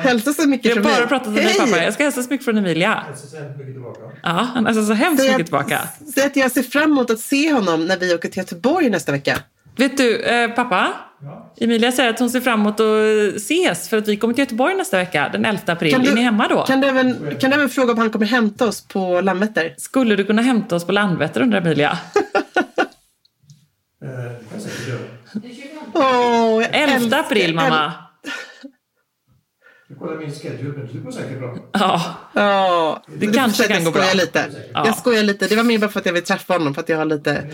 Hälsa så mycket jag har från bara mig. pratat med dig pappa. Jag ska hälsa så mycket från Emilia. Jag ser så hemskt mycket tillbaka. Ja, han hälsar så hemskt mycket att- tillbaka. Säg att jag ser fram emot att se honom när vi åker till Göteborg nästa vecka. Vet du, eh, pappa? Ja. Emilia säger att hon ser fram emot att ses för att vi kommer till Göteborg nästa vecka, den 11 april. är ni hemma då? Kan du, även, kan du även fråga om han kommer hämta oss på Landvetter? Skulle du kunna hämta oss på Landvetter undrar Emilia? Eh, kan jag 11 älskar- april mamma. Jag kollar min schedule, men det går säkert bra. Ja, Ja, Det du kanske kan gå bra. lite. Ja. Jag skojar lite. Det var mer bara för att jag vill träffa honom, för att jag har lite,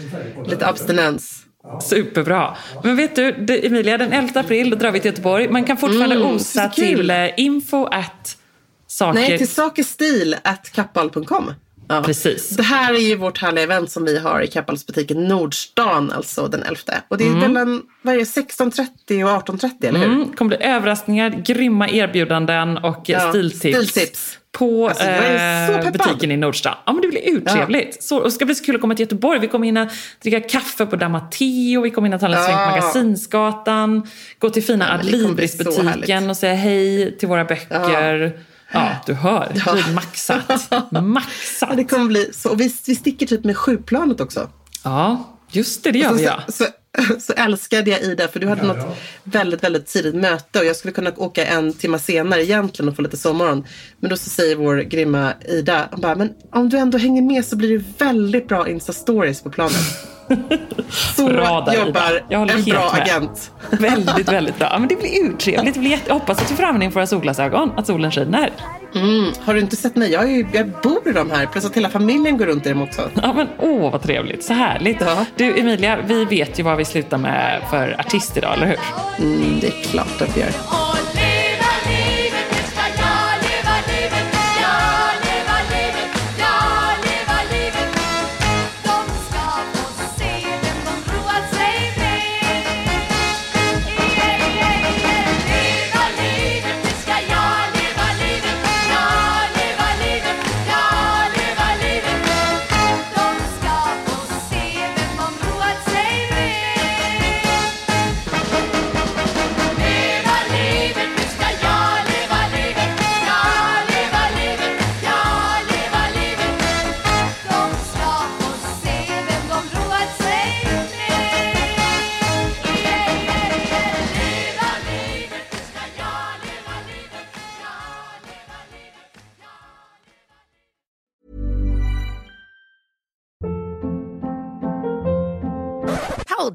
lite abstinens. Superbra. Men vet du, det, Emilia, den 11 april då drar vi till Göteborg. Man kan fortfarande Mm, osa till eh, info at saker... Nej, till sakerstil at kappahl.com. Ja. Precis. Det här är ju vårt härliga event som vi har i Kappahllsbutiken Nordstan, alltså den 11. Och det är mellan är det, 16.30 och 18.30, eller hur? Mm, kommer bli överraskningar, grymma erbjudanden och eh, Ja, stiltips. stiltips. På Alltså, är eh, butiken i Nordstan. Ja, men det blir urtrevligt. Så, och ska bli så kul att komma till Göteborg. Vi kommer hinna dricka kaffe på Damateo, vi kommer hinna ta en sväng på Ja. Magasinsgatan, gå till fina så Adlibris-butiken och säga hej till våra böcker. Ja, du hör. Det blir maxat. Ja, Maxat. det kommer bli så. Och vi, vi sticker typ med sjuplanet också. Ja, just det, det gör så, vi ja. så, så, älskade jag Ida, för du hade något väldigt, väldigt tidigt möte och jag skulle kunna åka en timme senare egentligen och få lite sovmorgon. Men då så säger vår grymma Ida, hon bara, men om du ändå hänger med så blir det väldigt bra Insta-stories på planet. Så Bra där, Ida. jobbar Jag håller en bra med. agent. Väldigt, väldigt bra. Ja, Men det blir urtrevligt. Det blir jätte... Jag hoppas att du får användning för våra solglasögon, att solen skiner. Mm. Har du inte sett mig? Jag, ju- jag bor i dem här, plus att hela familjen går runt i dem också. Ja, men åh vad trevligt. Så härligt. Ja. Du Emilia, vi vet ju vad vi slutar med för artist idag, eller hur? Mm, det är klart att vi gör.